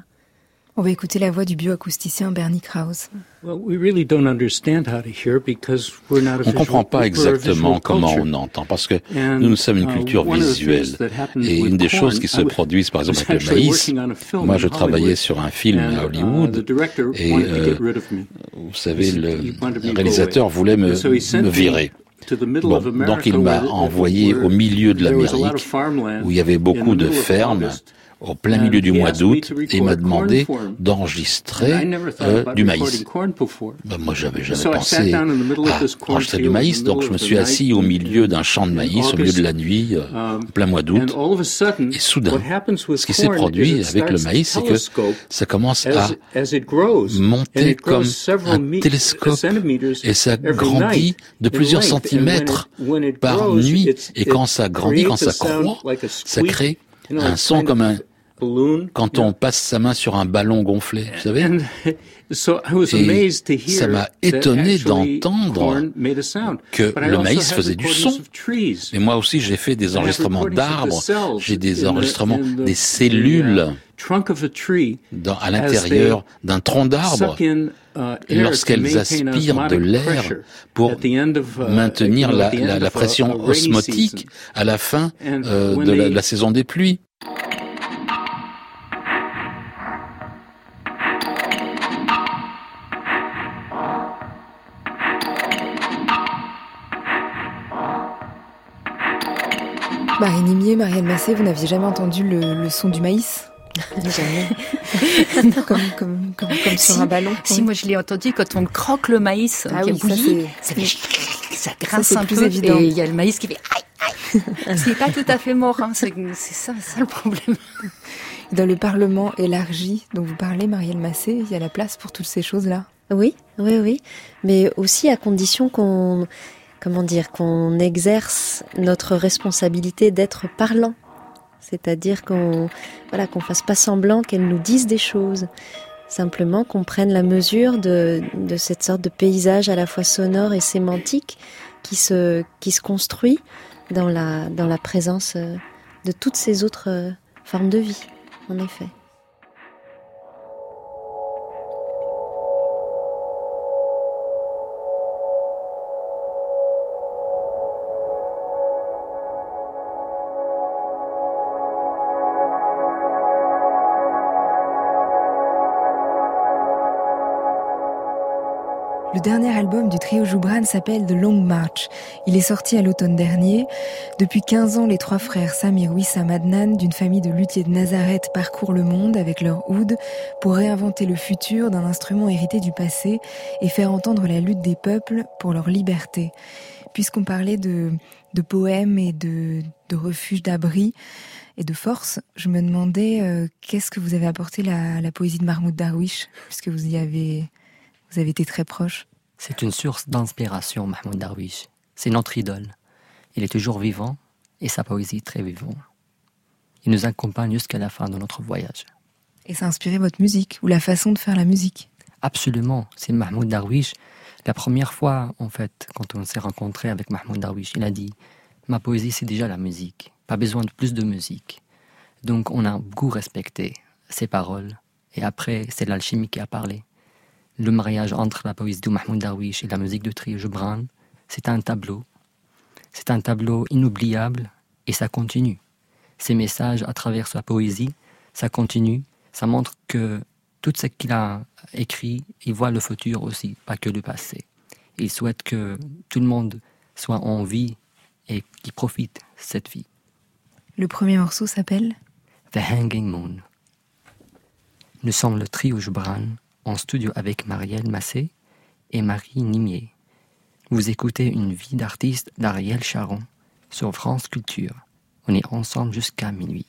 On va écouter la voix du bioacousticien Bernie Krause. On ne comprend pas exactement comment on entend, parce que nous, nous sommes une uh, culture visuelle. Et une des choses qui se produisent, par exemple, avec le maïs, moi je travaillais sur un film à uh, Hollywood, et euh, vous savez, le réalisateur voulait me, me virer. Bon, donc il m'a envoyé au milieu de l'Amérique, où il y avait beaucoup de fermes, au plein milieu du mois d'août et m'a demandé d'enregistrer euh, du maïs. Ben, moi, j'avais jamais pensé à enregistrer du maïs, donc je me suis assis au milieu d'un champ de maïs, au milieu de la nuit, euh, plein mois d'août, et soudain, ce qui s'est produit avec le maïs, c'est que ça commence à monter comme un télescope, et ça grandit de plusieurs centimètres par nuit, et quand ça grandit, quand ça croît, ça crée un son comme un quand on passe sa main sur un ballon gonflé, vous savez. Et ça m'a étonné d'entendre que le maïs faisait du son. Mais moi aussi, j'ai fait des enregistrements d'arbres, j'ai des enregistrements des cellules dans, à l'intérieur d'un tronc d'arbre lorsqu'elles aspirent de l'air pour maintenir la, la, pression osmotique à la fin euh, de la saison des pluies. Marie Nimier, Marielle Massé, vous n'aviez jamais entendu le, son du maïs? Jamais. comme, comme, comme, comme sur un ballon. Si, moi je l'ai entendu quand on croque le maïs, ah oui, ça, ça, grince un peu, évident. et il y a le maïs qui fait aïe aïe. c'est pas tout à fait mort, hein. c'est ça, ça le problème. Dans le Parlement élargi dont vous parlez, Marielle Massé, il y a la place pour toutes ces choses-là Oui, oui, oui. Mais aussi à condition qu'on comment dire, qu'on exerce notre responsabilité d'être parlant. C'est-à-dire qu'on voilà, qu'on fasse pas semblant qu'elle nous dise des choses. Simplement qu'on prenne la mesure de, de cette sorte de paysage à la fois sonore et sémantique qui se, qui se construit dans la, dans la présence euh, de toutes ces autres euh, formes de vie, en effet. Dernier album du trio Joubran s'appelle The Long March. Il est sorti à l'automne dernier. Depuis 15 ans, les trois frères Samir Wissam Adnan, d'une famille de luthiers de Nazareth, parcourent le monde avec leur oud pour réinventer le futur d'un instrument hérité du passé et faire entendre la lutte des peuples pour leur liberté. Puisqu'on parlait de, poèmes et de, de refuges d'abri et de force, je me demandais euh, qu'est-ce que vous avez apporté la, la poésie de Mahmoud Darwish, puisque vous y avez été très proche? C'est une source d'inspiration, Mahmoud Darwish. C'est notre idole. Il est toujours vivant et sa poésie très vivante. Il nous accompagne jusqu'à la fin de notre voyage. Et ça a inspiré votre musique ou la façon de faire la musique? Absolument. C'est Mahmoud Darwish. La première fois, en fait, quand on s'est rencontré avec Mahmoud Darwish, il a dit Ma poésie, c'est déjà la musique. Pas besoin de plus de musique. Donc, on a beaucoup respecté ses paroles. Et après, c'est l'alchimie qui a parlé le mariage entre la poésie de Mahmoud Darwish et la musique de Trio Gebran, c'est un tableau. C'est un tableau inoubliable et ça continue. Ces messages à travers sa poésie, ça continue, ça montre que tout ce qu'il a écrit, il voit le futur aussi, pas que le passé. Il souhaite que tout le monde soit en vie et qu'il profite de cette vie. Le premier morceau s'appelle The Hanging Moon. Nous sommes le trio Gebran en studio avec Marielle Massé et Marie Nimier. Vous écoutez une vie d'artiste d'Ariel Charon sur France Culture. On est ensemble jusqu'à minuit.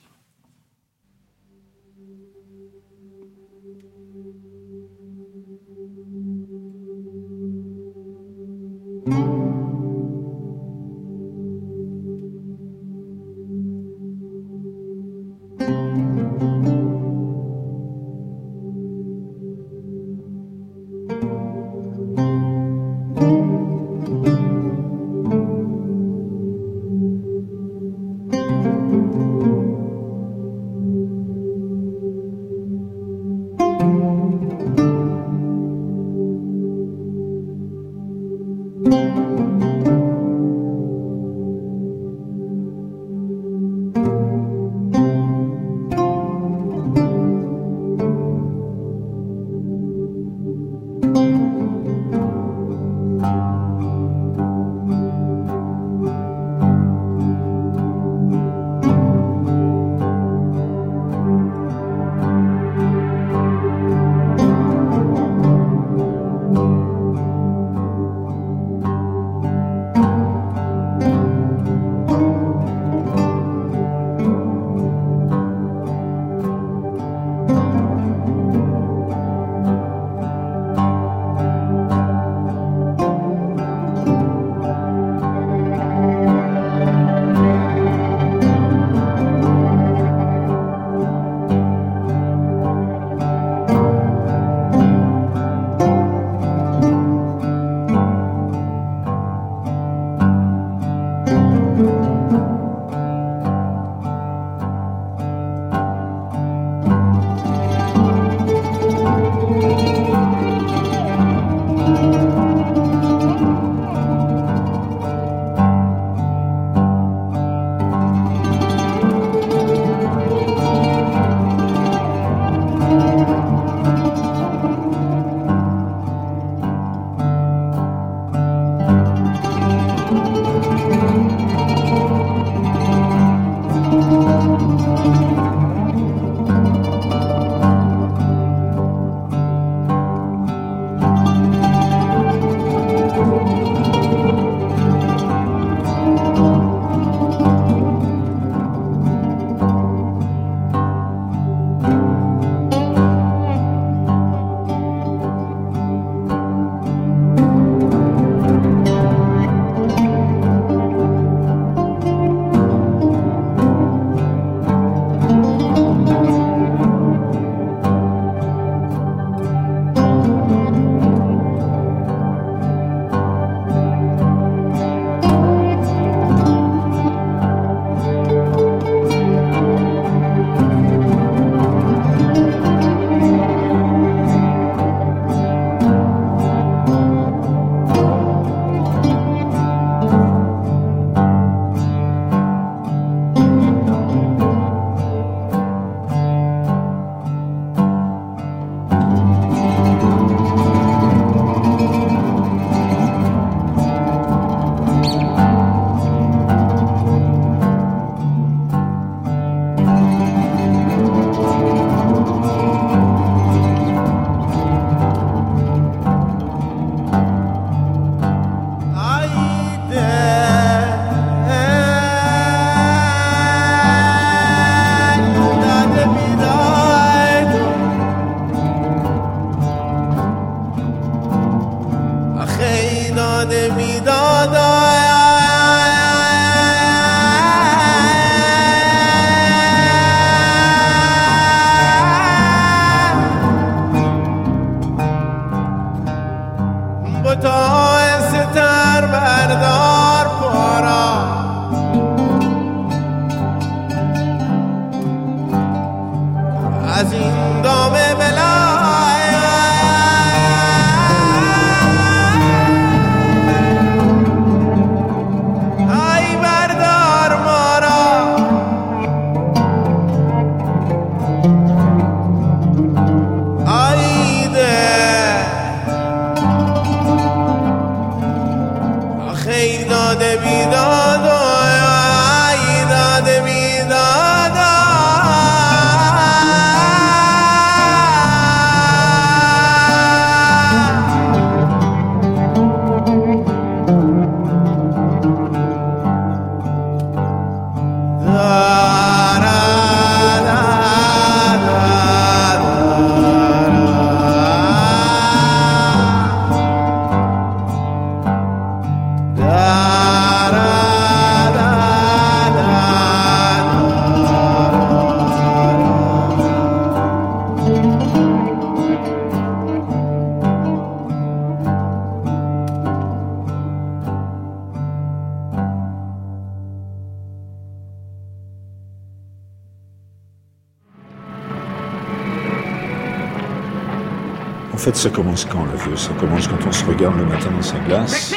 Fait, ça commence quand l'aveu Ça commence quand on se regarde le matin dans sa glace,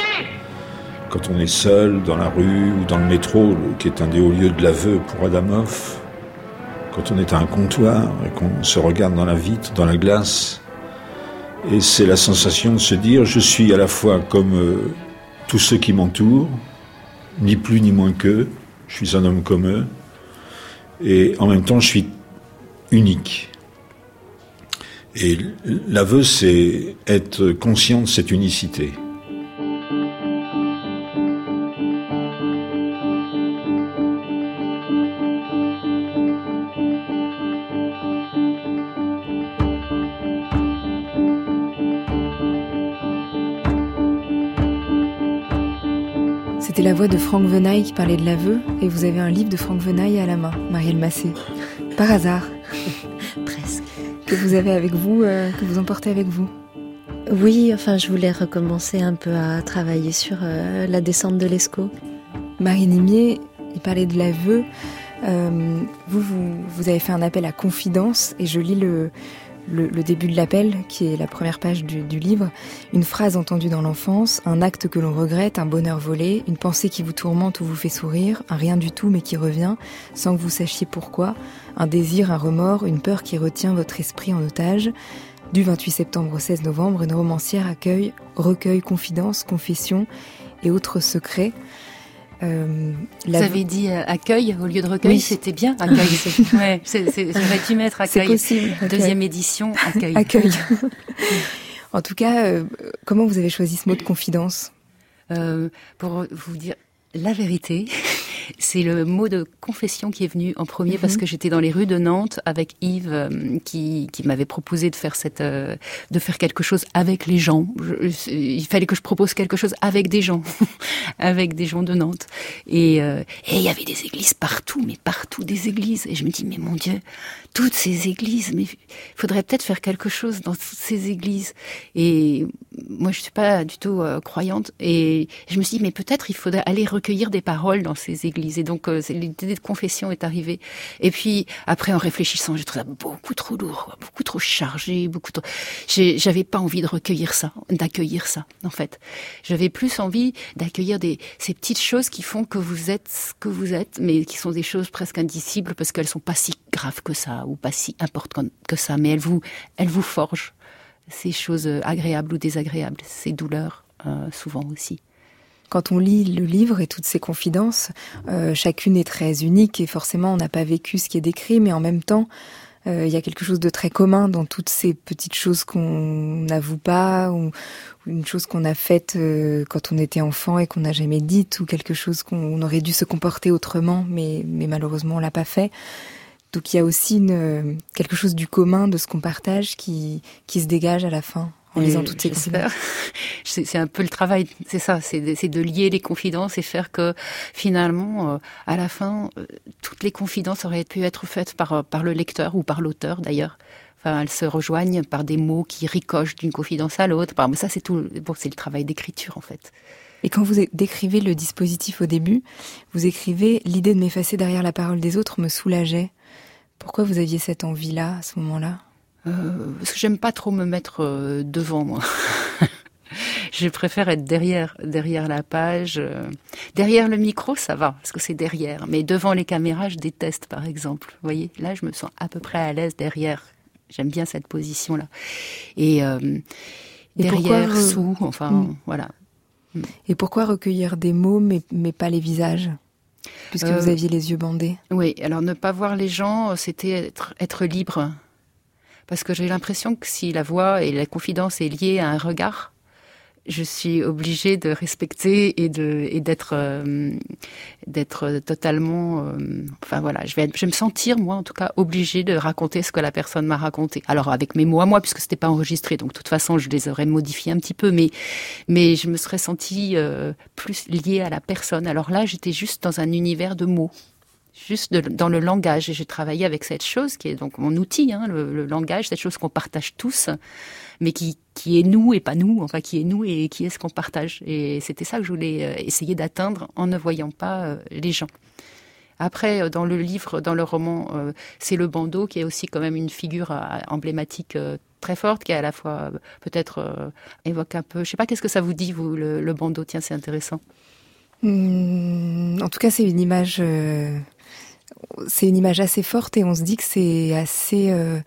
quand on est seul dans la rue ou dans le métro, qui est un des hauts lieux de l'aveu pour Adamov, quand on est à un comptoir et qu'on se regarde dans la vitre, dans la glace. Et c'est la sensation de se dire, je suis à la fois comme euh, tous ceux qui m'entourent, ni plus ni moins qu'eux, je suis un homme comme eux, et en même temps je suis unique. Et l'aveu, c'est être conscient de cette unicité. C'était la voix de Franck Venaille qui parlait de l'aveu, et vous avez un livre de Franck Venaille à la main, Marielle Massé. Par hasard vous avez avec vous, euh, que vous emportez avec vous Oui, enfin, je voulais recommencer un peu à travailler sur euh, la descente de l'Escaut. Marie Nimier, il parlait de l'aveu. Euh, vous, vous, avez fait un appel à confidence et je lis le, le, début de l'appel, qui est la première page du, du, livre, une phrase entendue dans l'enfance, un acte que l'on regrette, un bonheur volé, une pensée qui vous tourmente ou vous fait sourire, un rien du tout mais qui revient, sans que vous sachiez pourquoi, un désir, un remords, une peur qui retient votre esprit en otage. Du 28 septembre au 16 novembre, une romancière accueille, recueille confidences, confessions et autres secrets. Euh, Vous avez dit euh, accueil au lieu de recueil, c'était bien accueil. ouais, c'est, j'aurais dû mettre accueil. possible. Deuxième édition, accueil. accueil. en tout cas, euh, comment vous avez choisi ce mot de confidence? Euh, Pour vous dire la vérité, c'est le mot de confession qui est venu en premier parce mhm. que j'étais dans les rues de Nantes avec Yves euh, qui, qui m'avait proposé de faire cette euh, de faire quelque chose avec les gens. il fallait que je propose quelque chose avec des gens, avec des gens de Nantes. Et, euh, et il y avait des églises partout, mais partout des églises. Et je me dis mais mon Dieu, toutes ces églises, mais il faudrait peut-être faire quelque chose dans toutes ces églises. Et moi je suis pas du tout croyante et je me suis dit mais peut-être il faudrait aller recueillir des paroles dans ces églises et donc, euh, l'idée de confession est arrivée. Et puis, après, en réfléchissant, j'ai trouvé ça beaucoup trop lourd, beaucoup trop chargé, beaucoup trop... J'avais pas envie de recueillir ça, d'accueillir ça, en fait. J'avais plus envie d'accueillir ces petites choses qui font que vous êtes ce que vous êtes, mais qui sont des choses presque indicibles parce qu'elles sont pas si graves que ça, ou pas si importantes que ça, mais elles vous, elles vous forgent ces choses agréables ou désagréables, ces douleurs, euh, souvent aussi. Quand on lit le livre et toutes ses confidences, euh, chacune est très unique et forcément on n'a pas vécu ce qui est décrit, mais en même temps, euh, il y a quelque chose de très commun dans toutes ces petites choses qu'on n'avoue pas, ou, une chose qu'on a faite euh, quand on était enfant et qu'on n'a jamais dite, ou quelque chose qu'on aurait dû se comporter autrement, mais, mais malheureusement on l'a pas fait. Donc il y a aussi une, quelque chose du commun de ce qu'on partage qui, qui se dégage à la fin en lisant toutes ces confidences. c'est un peu le travail, c'est ça, c'est de, lier les confidences et faire que finalement, euh, à la fin, euh, toutes les confidences auraient pu être faites par, par le lecteur ou par l'auteur d'ailleurs. Enfin, elles se rejoignent par des mots qui ricochent d'une confidence à l'autre. Mais ça, c'est tout. Bon, c'est le travail d'écriture en fait. Et quand vous décrivez le dispositif au début, vous écrivez l'idée de m'effacer derrière la parole des autres me soulageait. Pourquoi vous aviez cette envie-là à ce moment-là? Euh, Parce que j'aime pas trop me mettre euh, devant moi. je préfère être derrière, derrière la page. Euh. Derrière le micro, ça va, parce que c'est derrière. Mais devant les caméras, je déteste, par exemple. Vous voyez, là, je me sens à peu près à l'aise derrière. J'aime bien cette position-là. Et, derrière, sous, enfin, hmm. voilà. Et pourquoi recueillir des mots mais, mais pas les visages? Puisque vous euh, aviez les yeux bandés. Oui, alors ne pas voir les gens, c'était être, être libre. Parce que j'ai l'impression que si la voix et la confidence est liée à un regard, je suis obligée de respecter et de et d'être euh, d'être totalement euh, enfin voilà je vais je vais me sentir moi en tout cas obligée de raconter ce que la personne m'a raconté. Alors avec mes mots à moi puisque c'était pas enregistré donc de toute façon je les aurais modifiés un petit peu mais mais je me serais sentie euh, plus liée à la personne. Alors là j'étais juste dans un univers de mots juste dans le langage. Et j'ai travaillé avec cette chose qui est donc mon outil, hein, le, langage, cette chose qu'on partage tous, mais qui, qui est nous et pas nous, enfin qui est nous et qui est ce qu'on partage. Et c'était ça que je voulais euh, essayer d'atteindre en ne voyant pas euh, les gens. Après, euh, dans le livre, dans le roman, c'est le bandeau qui est aussi quand même une figure emblématique très forte, qui est à la fois peut-être évoque un peu. Je sais pas, qu'est-ce que ça vous dit, vous, le, bandeau? Tiens, c'est intéressant. Mmh, en tout cas, c'est une image c'est une image assez forte et on se dit que c'est assez euh,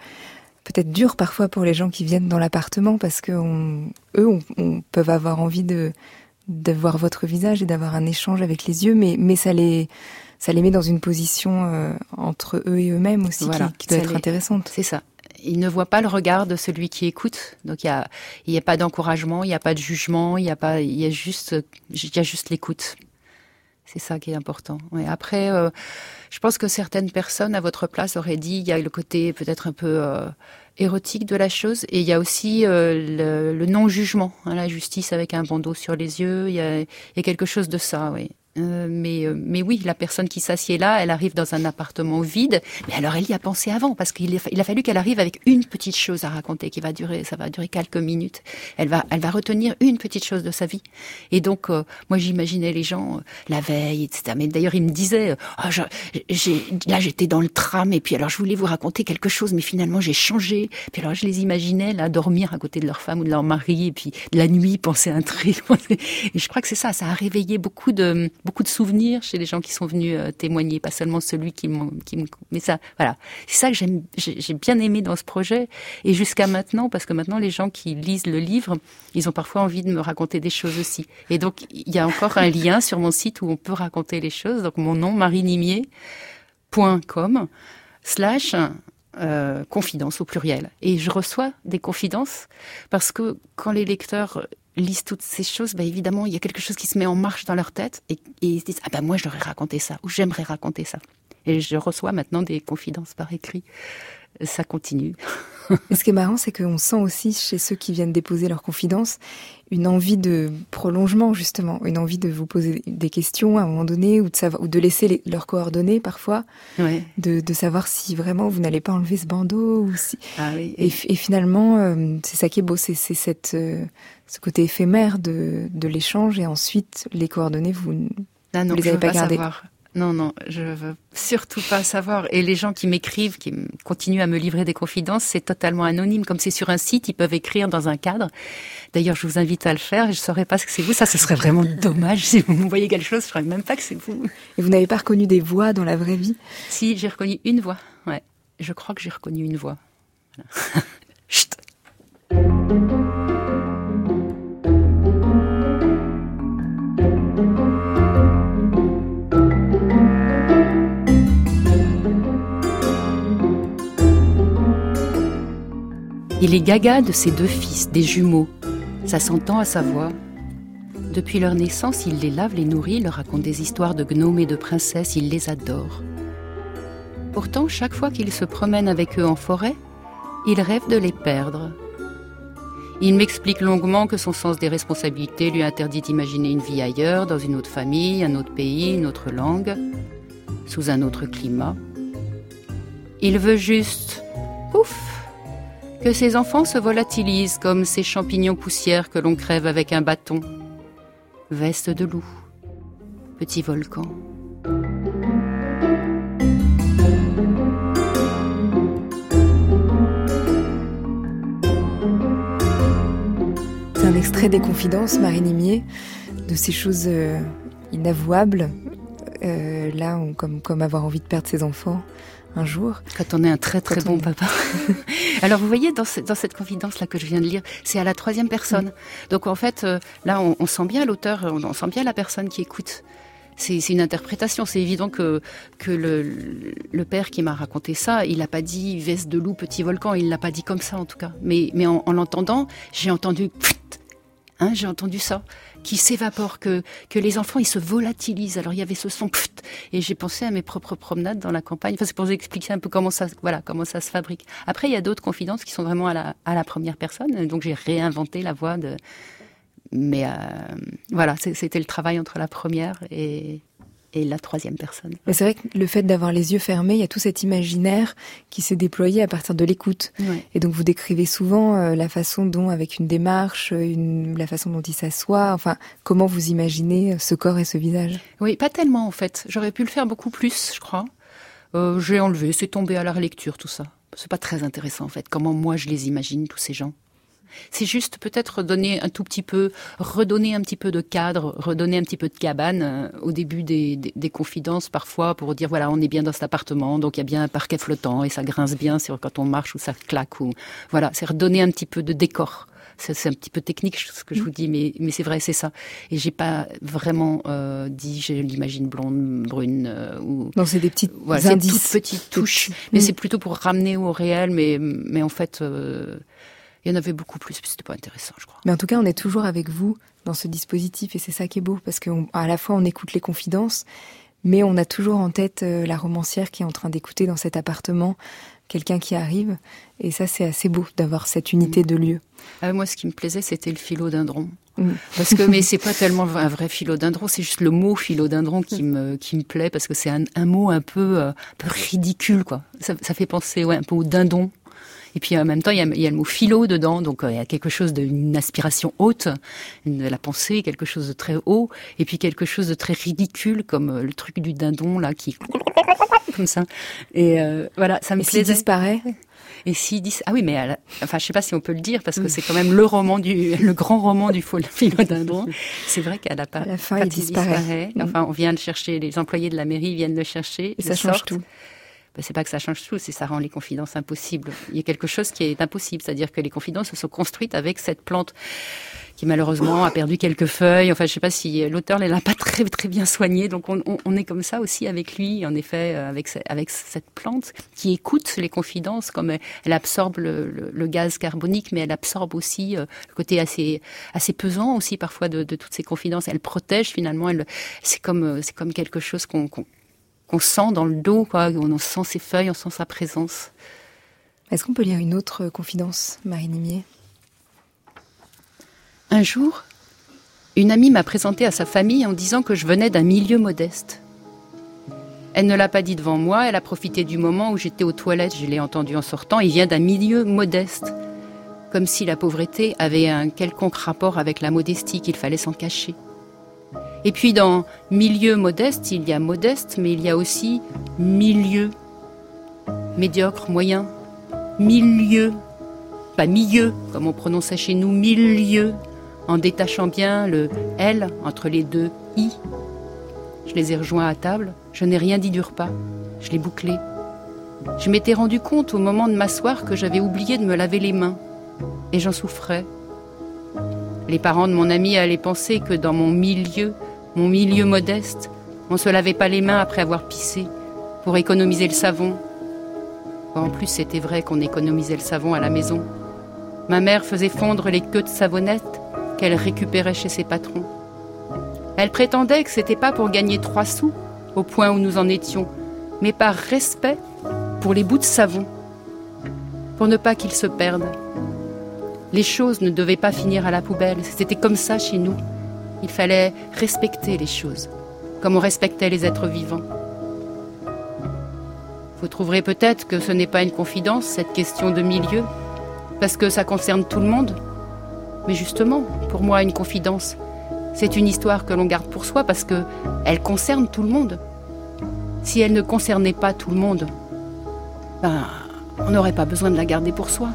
peut-être dur parfois pour les gens qui viennent dans l'appartement parce que eux on, peuvent avoir envie de de voir votre visage et d'avoir un échange avec les yeux, mais mais ça les ça les met dans une position euh, entre eux et eux-mêmes aussi qui, doit être intéressante. C'est ça. Ils ne voient pas le regard de celui qui écoute, donc il y a il y a pas d'encouragement, il n'y a pas de jugement, il y a pas il y a juste il y a juste l'écoute. C'est ça qui est important. Ouais. Après, euh, je pense que certaines personnes à votre place auraient dit il y a le côté peut-être un peu euh, érotique de la chose et il y a aussi euh, le, non-jugement, hein, la justice avec un bandeau sur les yeux. Il y a, il quelque chose de ça, oui. Euh, mais, euh, mais oui, la personne qui s'assied là, elle arrive dans un appartement vide. Mais alors, elle y a pensé avant, parce qu'il il a fallu qu'elle arrive avec une petite chose à raconter, qui va durer, ça va durer quelques minutes. Elle va, elle va retenir une petite chose de sa vie. Et donc, euh, moi, j'imaginais les gens la veille, etc. Mais d'ailleurs, ils me disaient, oh, là, j'étais dans le tram, et puis alors, je voulais vous raconter quelque chose, mais finalement, j'ai changé. Puis alors, je les imaginais là dormir à côté de leur femme ou de leur mari, et puis la nuit penser un truc. Et je crois que c'est ça, ça a réveillé beaucoup de beaucoup de souvenirs chez les gens qui sont venus euh, témoigner, pas seulement celui qui me, mais ça, voilà. C'est ça que j'aime, j'ai bien aimé dans ce projet. Et jusqu'à maintenant, parce que maintenant, les gens qui lisent le livre, ils ont parfois envie de me raconter des choses aussi. Et donc, il y a encore un lien sur mon site où on peut raconter les choses. Donc, mon nom, marinimier.com slash euh, confidence au pluriel. Et je reçois des confidences parce que quand les lecteurs lisent toutes ces choses, bah évidemment, il y a quelque chose qui se met en marche dans leur tête et, ils se disent ah ben moi j'aurais raconté ça ou j'aimerais raconter ça. Et je reçois maintenant des confidences par écrit. Ça continue. Et ce qui est marrant, c'est qu'on sent aussi chez ceux qui viennent déposer leurs confidences une envie de prolongement, justement, une envie de vous poser des questions à un moment donné ou de, savoir, ou de laisser leurs coordonnées parfois, de, de, savoir si vraiment vous n'allez pas enlever ce bandeau. Ou si... Ah oui, et, et, finalement, euh, c'est ça qui est beau, c'est cette, euh, ce côté éphémère de, de l'échange et ensuite les coordonnées, vous, ah ne les avez pas, pas gardées. Savoir. Non, non, je veux surtout pas savoir. Et les gens qui m'écrivent, qui continuent à me livrer des confidences, c'est totalement anonyme. Comme c'est sur un site, ils peuvent écrire dans un cadre. D'ailleurs, je vous invite à le faire. Je saurais pas ce que c'est vous. Ça, ce serait vraiment dommage si vous me voyez quelque chose. Je saurais même pas que c'est vous. Et vous n'avez pas reconnu des voix dans la vraie vie? Si, j'ai reconnu une voix. Ouais, je crois que j'ai reconnu une voix. Voilà. Chut. Il est gaga de ses deux fils, des jumeaux. Ça s'entend à sa voix. Depuis leur naissance, il les lave, les nourrit, leur raconte des histoires de gnomes et de princesses, il les adore. Pourtant, chaque fois qu'il se promène avec eux en forêt, il rêve de les perdre. Il m'explique longuement que son sens des responsabilités lui interdit d'imaginer une vie ailleurs, dans une autre famille, un autre pays, une autre langue, sous un autre climat. Il veut juste, ouf, que ses enfants se volatilisent comme ces champignons poussières que l'on crève avec un bâton. Veste de loup, petit volcan. C'est un extrait des confidences, Marine Nimier, de ces choses euh, inavouables, euh, là, comme avoir envie de perdre ses enfants un jour. Quand on est un très très bon papa. Alors vous voyez, dans, dans cette confidence-là que je viens de lire, c'est à la troisième personne. Mm. Donc en fait, euh, là, on, sent bien l'auteur, on, sent bien la personne qui écoute. C'est une interprétation. C'est évident que, que le, le père qui m'a raconté ça, il n'a pas dit veste de loup, petit volcan. Il l'a pas dit comme ça en tout cas. Mais, mais en, en l'entendant, j'ai entendu, hein, j'ai entendu ça qui s'évapore, que, les enfants ils se volatilisent. Alors il y avait ce son et j'ai pensé à mes propres promenades dans la campagne. Enfin, c'est pour vous expliquer un peu comment ça, voilà, comment ça se fabrique. Après, il y a d'autres confidences qui sont vraiment à la, à la première personne. Donc j'ai réinventé la voix de. Mais euh, voilà, c'était le travail entre la première et, et la troisième personne. C'est vrai que le fait d'avoir les yeux fermés, il y a tout cet imaginaire qui s'est déployé à partir de l'écoute. Et donc vous décrivez souvent euh, la façon dont, avec une démarche, une, la façon dont il s'assoit, enfin, comment vous imaginez euh, ce corps et ce visage? Oui, pas tellement en fait. J'aurais pu le faire beaucoup plus, je crois. Euh, J'ai enlevé, c'est tombé à la relecture tout ça. C'est pas très intéressant en fait. Comment moi je les imagine tous ces gens. C'est juste peut-être donner un tout petit peu, redonner un petit peu de cadre, redonner un petit peu de cabane euh, au début des, confidences parfois pour dire voilà on est bien dans cet appartement donc il y a bien un parquet flottant et ça grince bien c'est quand on marche ou ça claque ou voilà c'est redonner un petit peu de décor c'est un petit peu technique ce que je vous dis, mais, mais c'est vrai, c'est ça. Et j'ai pas vraiment euh, dit, je l'imagine blonde, brune euh, ou. Non, c'est des petites voilà, indices, toutes petites touches, mais c'est plutôt pour ramener au réel. Mais mais en fait, il y en avait beaucoup plus, mais c'était pas intéressant, je crois. Mais en tout cas, on est toujours avec vous dans ce dispositif et c'est ça qui est beau parce qu'à la fois on écoute les confidences, mais on a toujours en tête euh, la romancière qui est en train d'écouter dans cet appartement quelqu'un qui arrive. Et ça, c'est assez beau d'avoir cette unité de lieu. Ah, moi, ce qui me plaisait, c'était le philodendron. Mm. Parce que, mais c'est pas tellement un vrai philodendron, c'est juste le mot philodendron qui me, qui me plaît parce que c'est un, un, mot un peu, euh, un peu ridicule, quoi. Ça, ça fait penser, ouais, un peu au dindon. Et puis en même temps, il y a, il y a le mot philo dedans, donc euh, il y a quelque chose d'une aspiration haute, de la pensée, quelque chose de très haut, et puis quelque chose de très ridicule, comme euh, le truc du dindon là qui comme ça. Et euh, voilà, ça me plaisait. disparaît. Et s'il dit ah oui mais enfin je sais pas si on peut le dire parce que c'est quand même le roman du le grand roman du philodendron. C'est vrai qu'à la, la fin il, disparaît. Enfin on vient le chercher, les employés de la mairie viennent le chercher, et ça change tout. Ben, c'est pas que ça change tout, c'est ça rend les confidences impossibles. Il y a quelque chose qui est impossible, c'est-à-dire que les confidences se sont construites avec cette plante qui malheureusement a perdu quelques feuilles. Enfin, je sais pas si l'auteur ne l'a pas très très bien soignée. Donc on, est comme ça aussi avec lui, en effet, euh, avec cette plante qui écoute les confidences, comme elle absorbe le, gaz carbonique, mais elle absorbe aussi euh, le côté assez assez pesant aussi parfois de, toutes ces confidences. Elle protège finalement. C'est comme euh, c'est comme quelque chose qu'on on sent dans le dos, quoi. On sent ses feuilles, on sent sa présence. Est-ce qu'on peut lire une autre confidence, Marie Nimier? Un jour, une amie m'a présenté à sa famille en disant que je venais d'un milieu modeste. Elle ne l'a pas dit devant moi, elle a profité du moment où j'étais aux toilettes, je l'ai entendu en sortant, il vient d'un milieu modeste. Comme si la pauvreté avait un quelconque rapport avec la modestie, qu'il fallait s'en cacher. Et puis dans milieu modeste, il y a modeste, mais il y a aussi milieu, médiocre, moyen, milieu, pas milieu, comme on prononçait chez nous, milieu, en détachant bien le L entre les deux I. Je les ai rejoints à table, je n'ai rien dit du repas, je l'ai bouclé. Je m'étais rendu compte au moment de m'asseoir que j'avais oublié de me laver les mains, et j'en souffrais. Les parents de mon ami allaient penser que dans mon milieu, mon milieu modeste, on se lavait pas les mains après avoir pissé, pour économiser le savon. En plus, c'était vrai qu'on économisait le savon à la maison. Ma mère faisait fondre les queues de savonnette qu'elle récupérait chez ses patrons. Elle prétendait que c'était pas pour gagner trois sous, au point où nous en étions, mais par respect pour les bouts de savon, pour ne pas qu'ils se perdent. Les choses ne devaient pas finir à la poubelle. C'était comme ça chez nous. Il fallait respecter les choses, comme on respectait les êtres vivants. Vous trouverez peut-être que ce n'est pas une confidence, cette question de milieu, parce que ça concerne tout le monde. Mais justement, pour moi, une confidence, c'est une histoire que l'on garde pour soi parce que elle concerne tout le monde. Si elle ne concernait pas tout le monde, ben, on n'aurait pas besoin de la garder pour soi.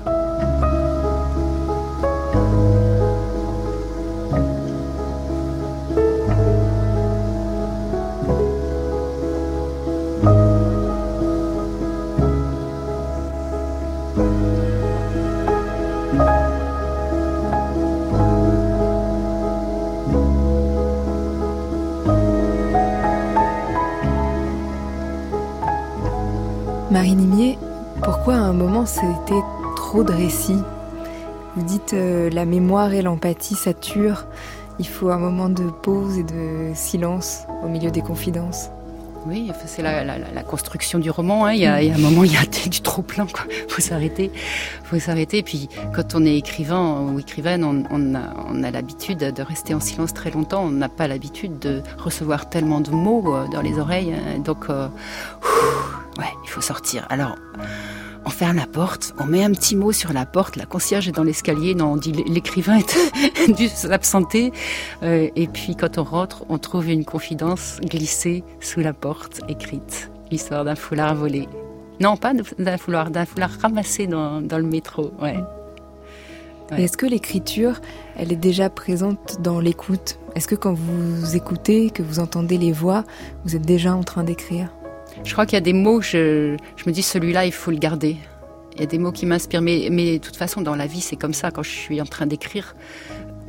C'était trop de récits. Vous dites euh, la mémoire et l'empathie, ça Il faut un moment de pause et de silence au milieu des confidences. Oui, c'est la, construction du roman. Hein. Il, y a, un moment, il y a du trop plein. Il faut s'arrêter. faut s'arrêter. Puis, quand on est écrivain ou écrivaine, on, a, l'habitude de rester en silence très longtemps. On n'a pas l'habitude de recevoir tellement de mots euh, dans les oreilles. Hein. Donc, euh, ouais, il faut sortir. Alors, on ferme la porte, on met un petit mot sur la porte, la concierge est dans l'escalier, non, on dit l'écrivain est dû s'absenter. Euh, et puis quand on rentre, on trouve une confidence glissée sous la porte, écrite. L'histoire d'un foulard volé. Non, pas d'un foulard, d'un foulard ramassé dans, le métro, ouais. Est-ce que l'écriture, elle est déjà présente dans l'écoute? Est-ce que quand vous écoutez, que vous entendez les voix, vous êtes déjà en train d'écrire? Je crois qu'il y a des mots, je, me dis celui-là, il faut le garder. Il y a des mots qui m'inspirent, mais, mais de toute façon, dans la vie, c'est comme ça. Quand je suis en train d'écrire,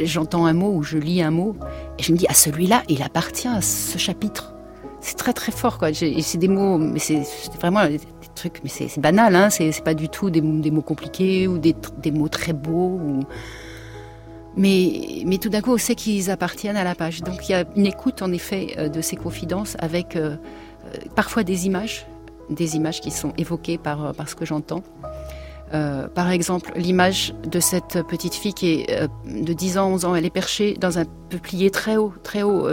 j'entends un mot ou je lis un mot, et je me dis, ah, celui-là, il appartient à ce chapitre. C'est très très fort, quoi. C'est des mots, mais c'est vraiment des trucs, mais c'est banal, hein. C'est pas du tout des, mots compliqués ou des, des mots très beaux. Ou... Mais, mais tout d'un coup, on sait qu'ils appartiennent à la page. Donc il y a une écoute, en effet, euh, de ces confidences avec. Euh, parfois des images, des images qui sont évoquées par, euh, par ce que j'entends. Euh, par exemple, l'image de cette petite fille qui est de 10 ans, 11 ans, elle est perchée dans un peuplier très haut, très haut,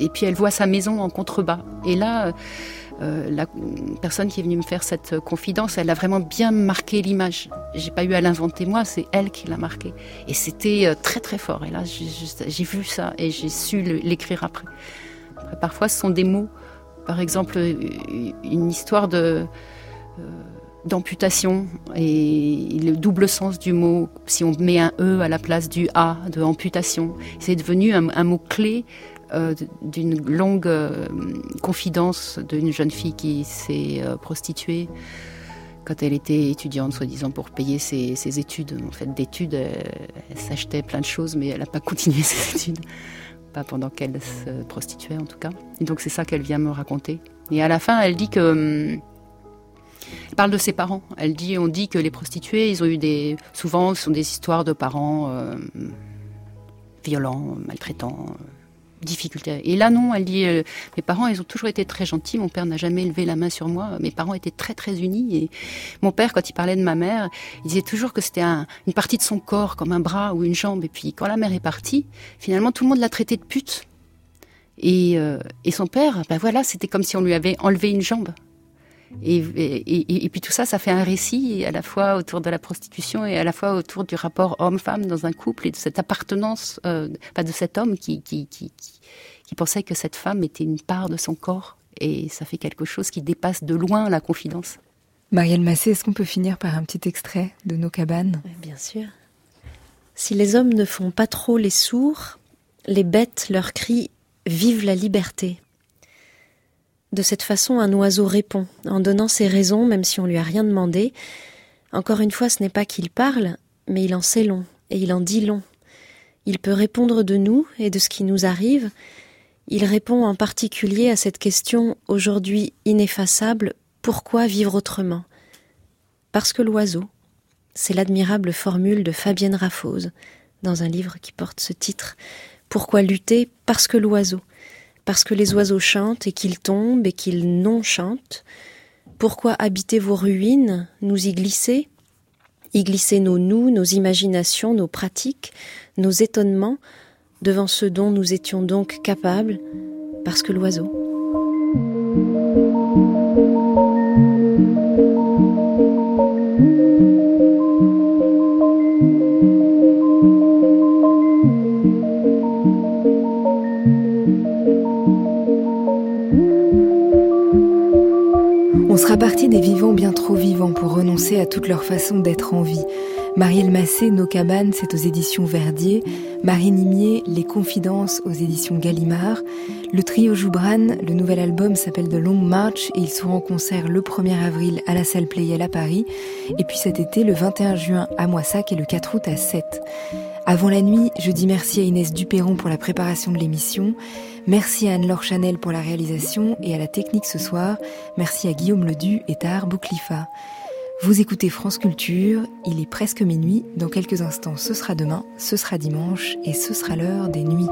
et puis elle voit sa maison en contrebas. Et là, la personne qui est venue me faire cette confidence, elle a vraiment bien marqué l'image. J'ai pas eu à l'inventer moi, c'est elle qui l'a marqué. Et c'était très très fort. Et là, j'ai vu ça et j'ai su l'écrire après. Parfois, ce sont des mots par exemple, une histoire de euh, d'amputation et le double sens du mot, si on met un E à la place du A de amputation, c'est devenu un, mot clé euh, d'une longue euh, confidence d'une jeune fille qui s'est prostituée quand elle était étudiante, soi-disant pour payer ses, études. En fait, d'études, elle s'achetait plein de choses, mais elle n'a pas continué ses études pas pendant qu'elle se prostituait en tout cas. Et donc c'est ça qu'elle vient me raconter. Et à la fin, elle dit que elle parle de ses parents. Elle dit, on dit que les prostituées, ils ont eu des, souvent, ce sont des histoires de parents euh, violents, maltraitants, difficultés. Et là, non, elle dit, euh, mes parents, ils ont toujours été très gentils. Mon père n'a jamais levé la main sur moi. Mes parents étaient très, très unis. Et mon père, quand il parlait de ma mère, il disait toujours que c'était une partie de son corps, comme un bras ou une jambe. Et puis, quand la mère est partie, finalement, tout le monde l'a traité de pute. Et, euh, et son père, ben voilà, c'était comme si on lui avait enlevé une jambe. Et, puis tout ça, ça fait un récit à la fois autour de la prostitution et à la fois autour du rapport homme-femme dans un couple et de cette appartenance, euh, pas de cet homme qui, qui, qui, qui, pensait que cette femme était une part de son corps. Et ça fait quelque chose qui dépasse de loin la confidence. Marielle Massé, est-ce qu'on peut finir par un petit extrait de nos cabanes? Bien sûr. Si les hommes ne font pas trop les sourds, les bêtes leur crient Vive la liberté de cette façon, un oiseau répond, en donnant ses raisons, même si on lui a rien demandé. Encore une fois, ce n'est pas qu'il parle, mais il en sait long, et il en dit long. Il peut répondre de nous et de ce qui nous arrive. Il répond en particulier à cette question aujourd'hui ineffaçable pourquoi vivre autrement? Parce que l'oiseau, c'est l'admirable formule de Fabienne Raffose dans un livre qui porte ce titre. Pourquoi lutter? Parce que l'oiseau parce que les oiseaux chantent et qu'ils tombent et qu'ils non chantent Pourquoi habiter vos ruines, nous y glisser? Y glisser nos nous, nos imaginations, nos pratiques, nos étonnements devant ce dont nous étions donc capables, parce que l'oiseau. Renoncer à toute leur façon d'être en vie. Marielle Massé, Nos cabanes, c'est aux éditions Verdier. Marie Nimier, Les Confidences aux éditions Gallimard. Le trio Joubran, le nouvel album s'appelle The Long March et ils seront en concert le 1er avril à la salle Playel à Paris. Et puis cet été, le 21 juin à Moissac et le 4 août à Sète. Avant la nuit, je dis merci à Inès Dupéron pour la préparation de l'émission. Merci à Anne-Laure Chanel pour la réalisation et à la technique ce soir. Merci à Guillaume Ledu et Tahar Bouklifa. Vous écoutez France Culture, il est presque minuit, dans quelques instants ce sera demain, ce sera dimanche et ce sera l'heure des nuits.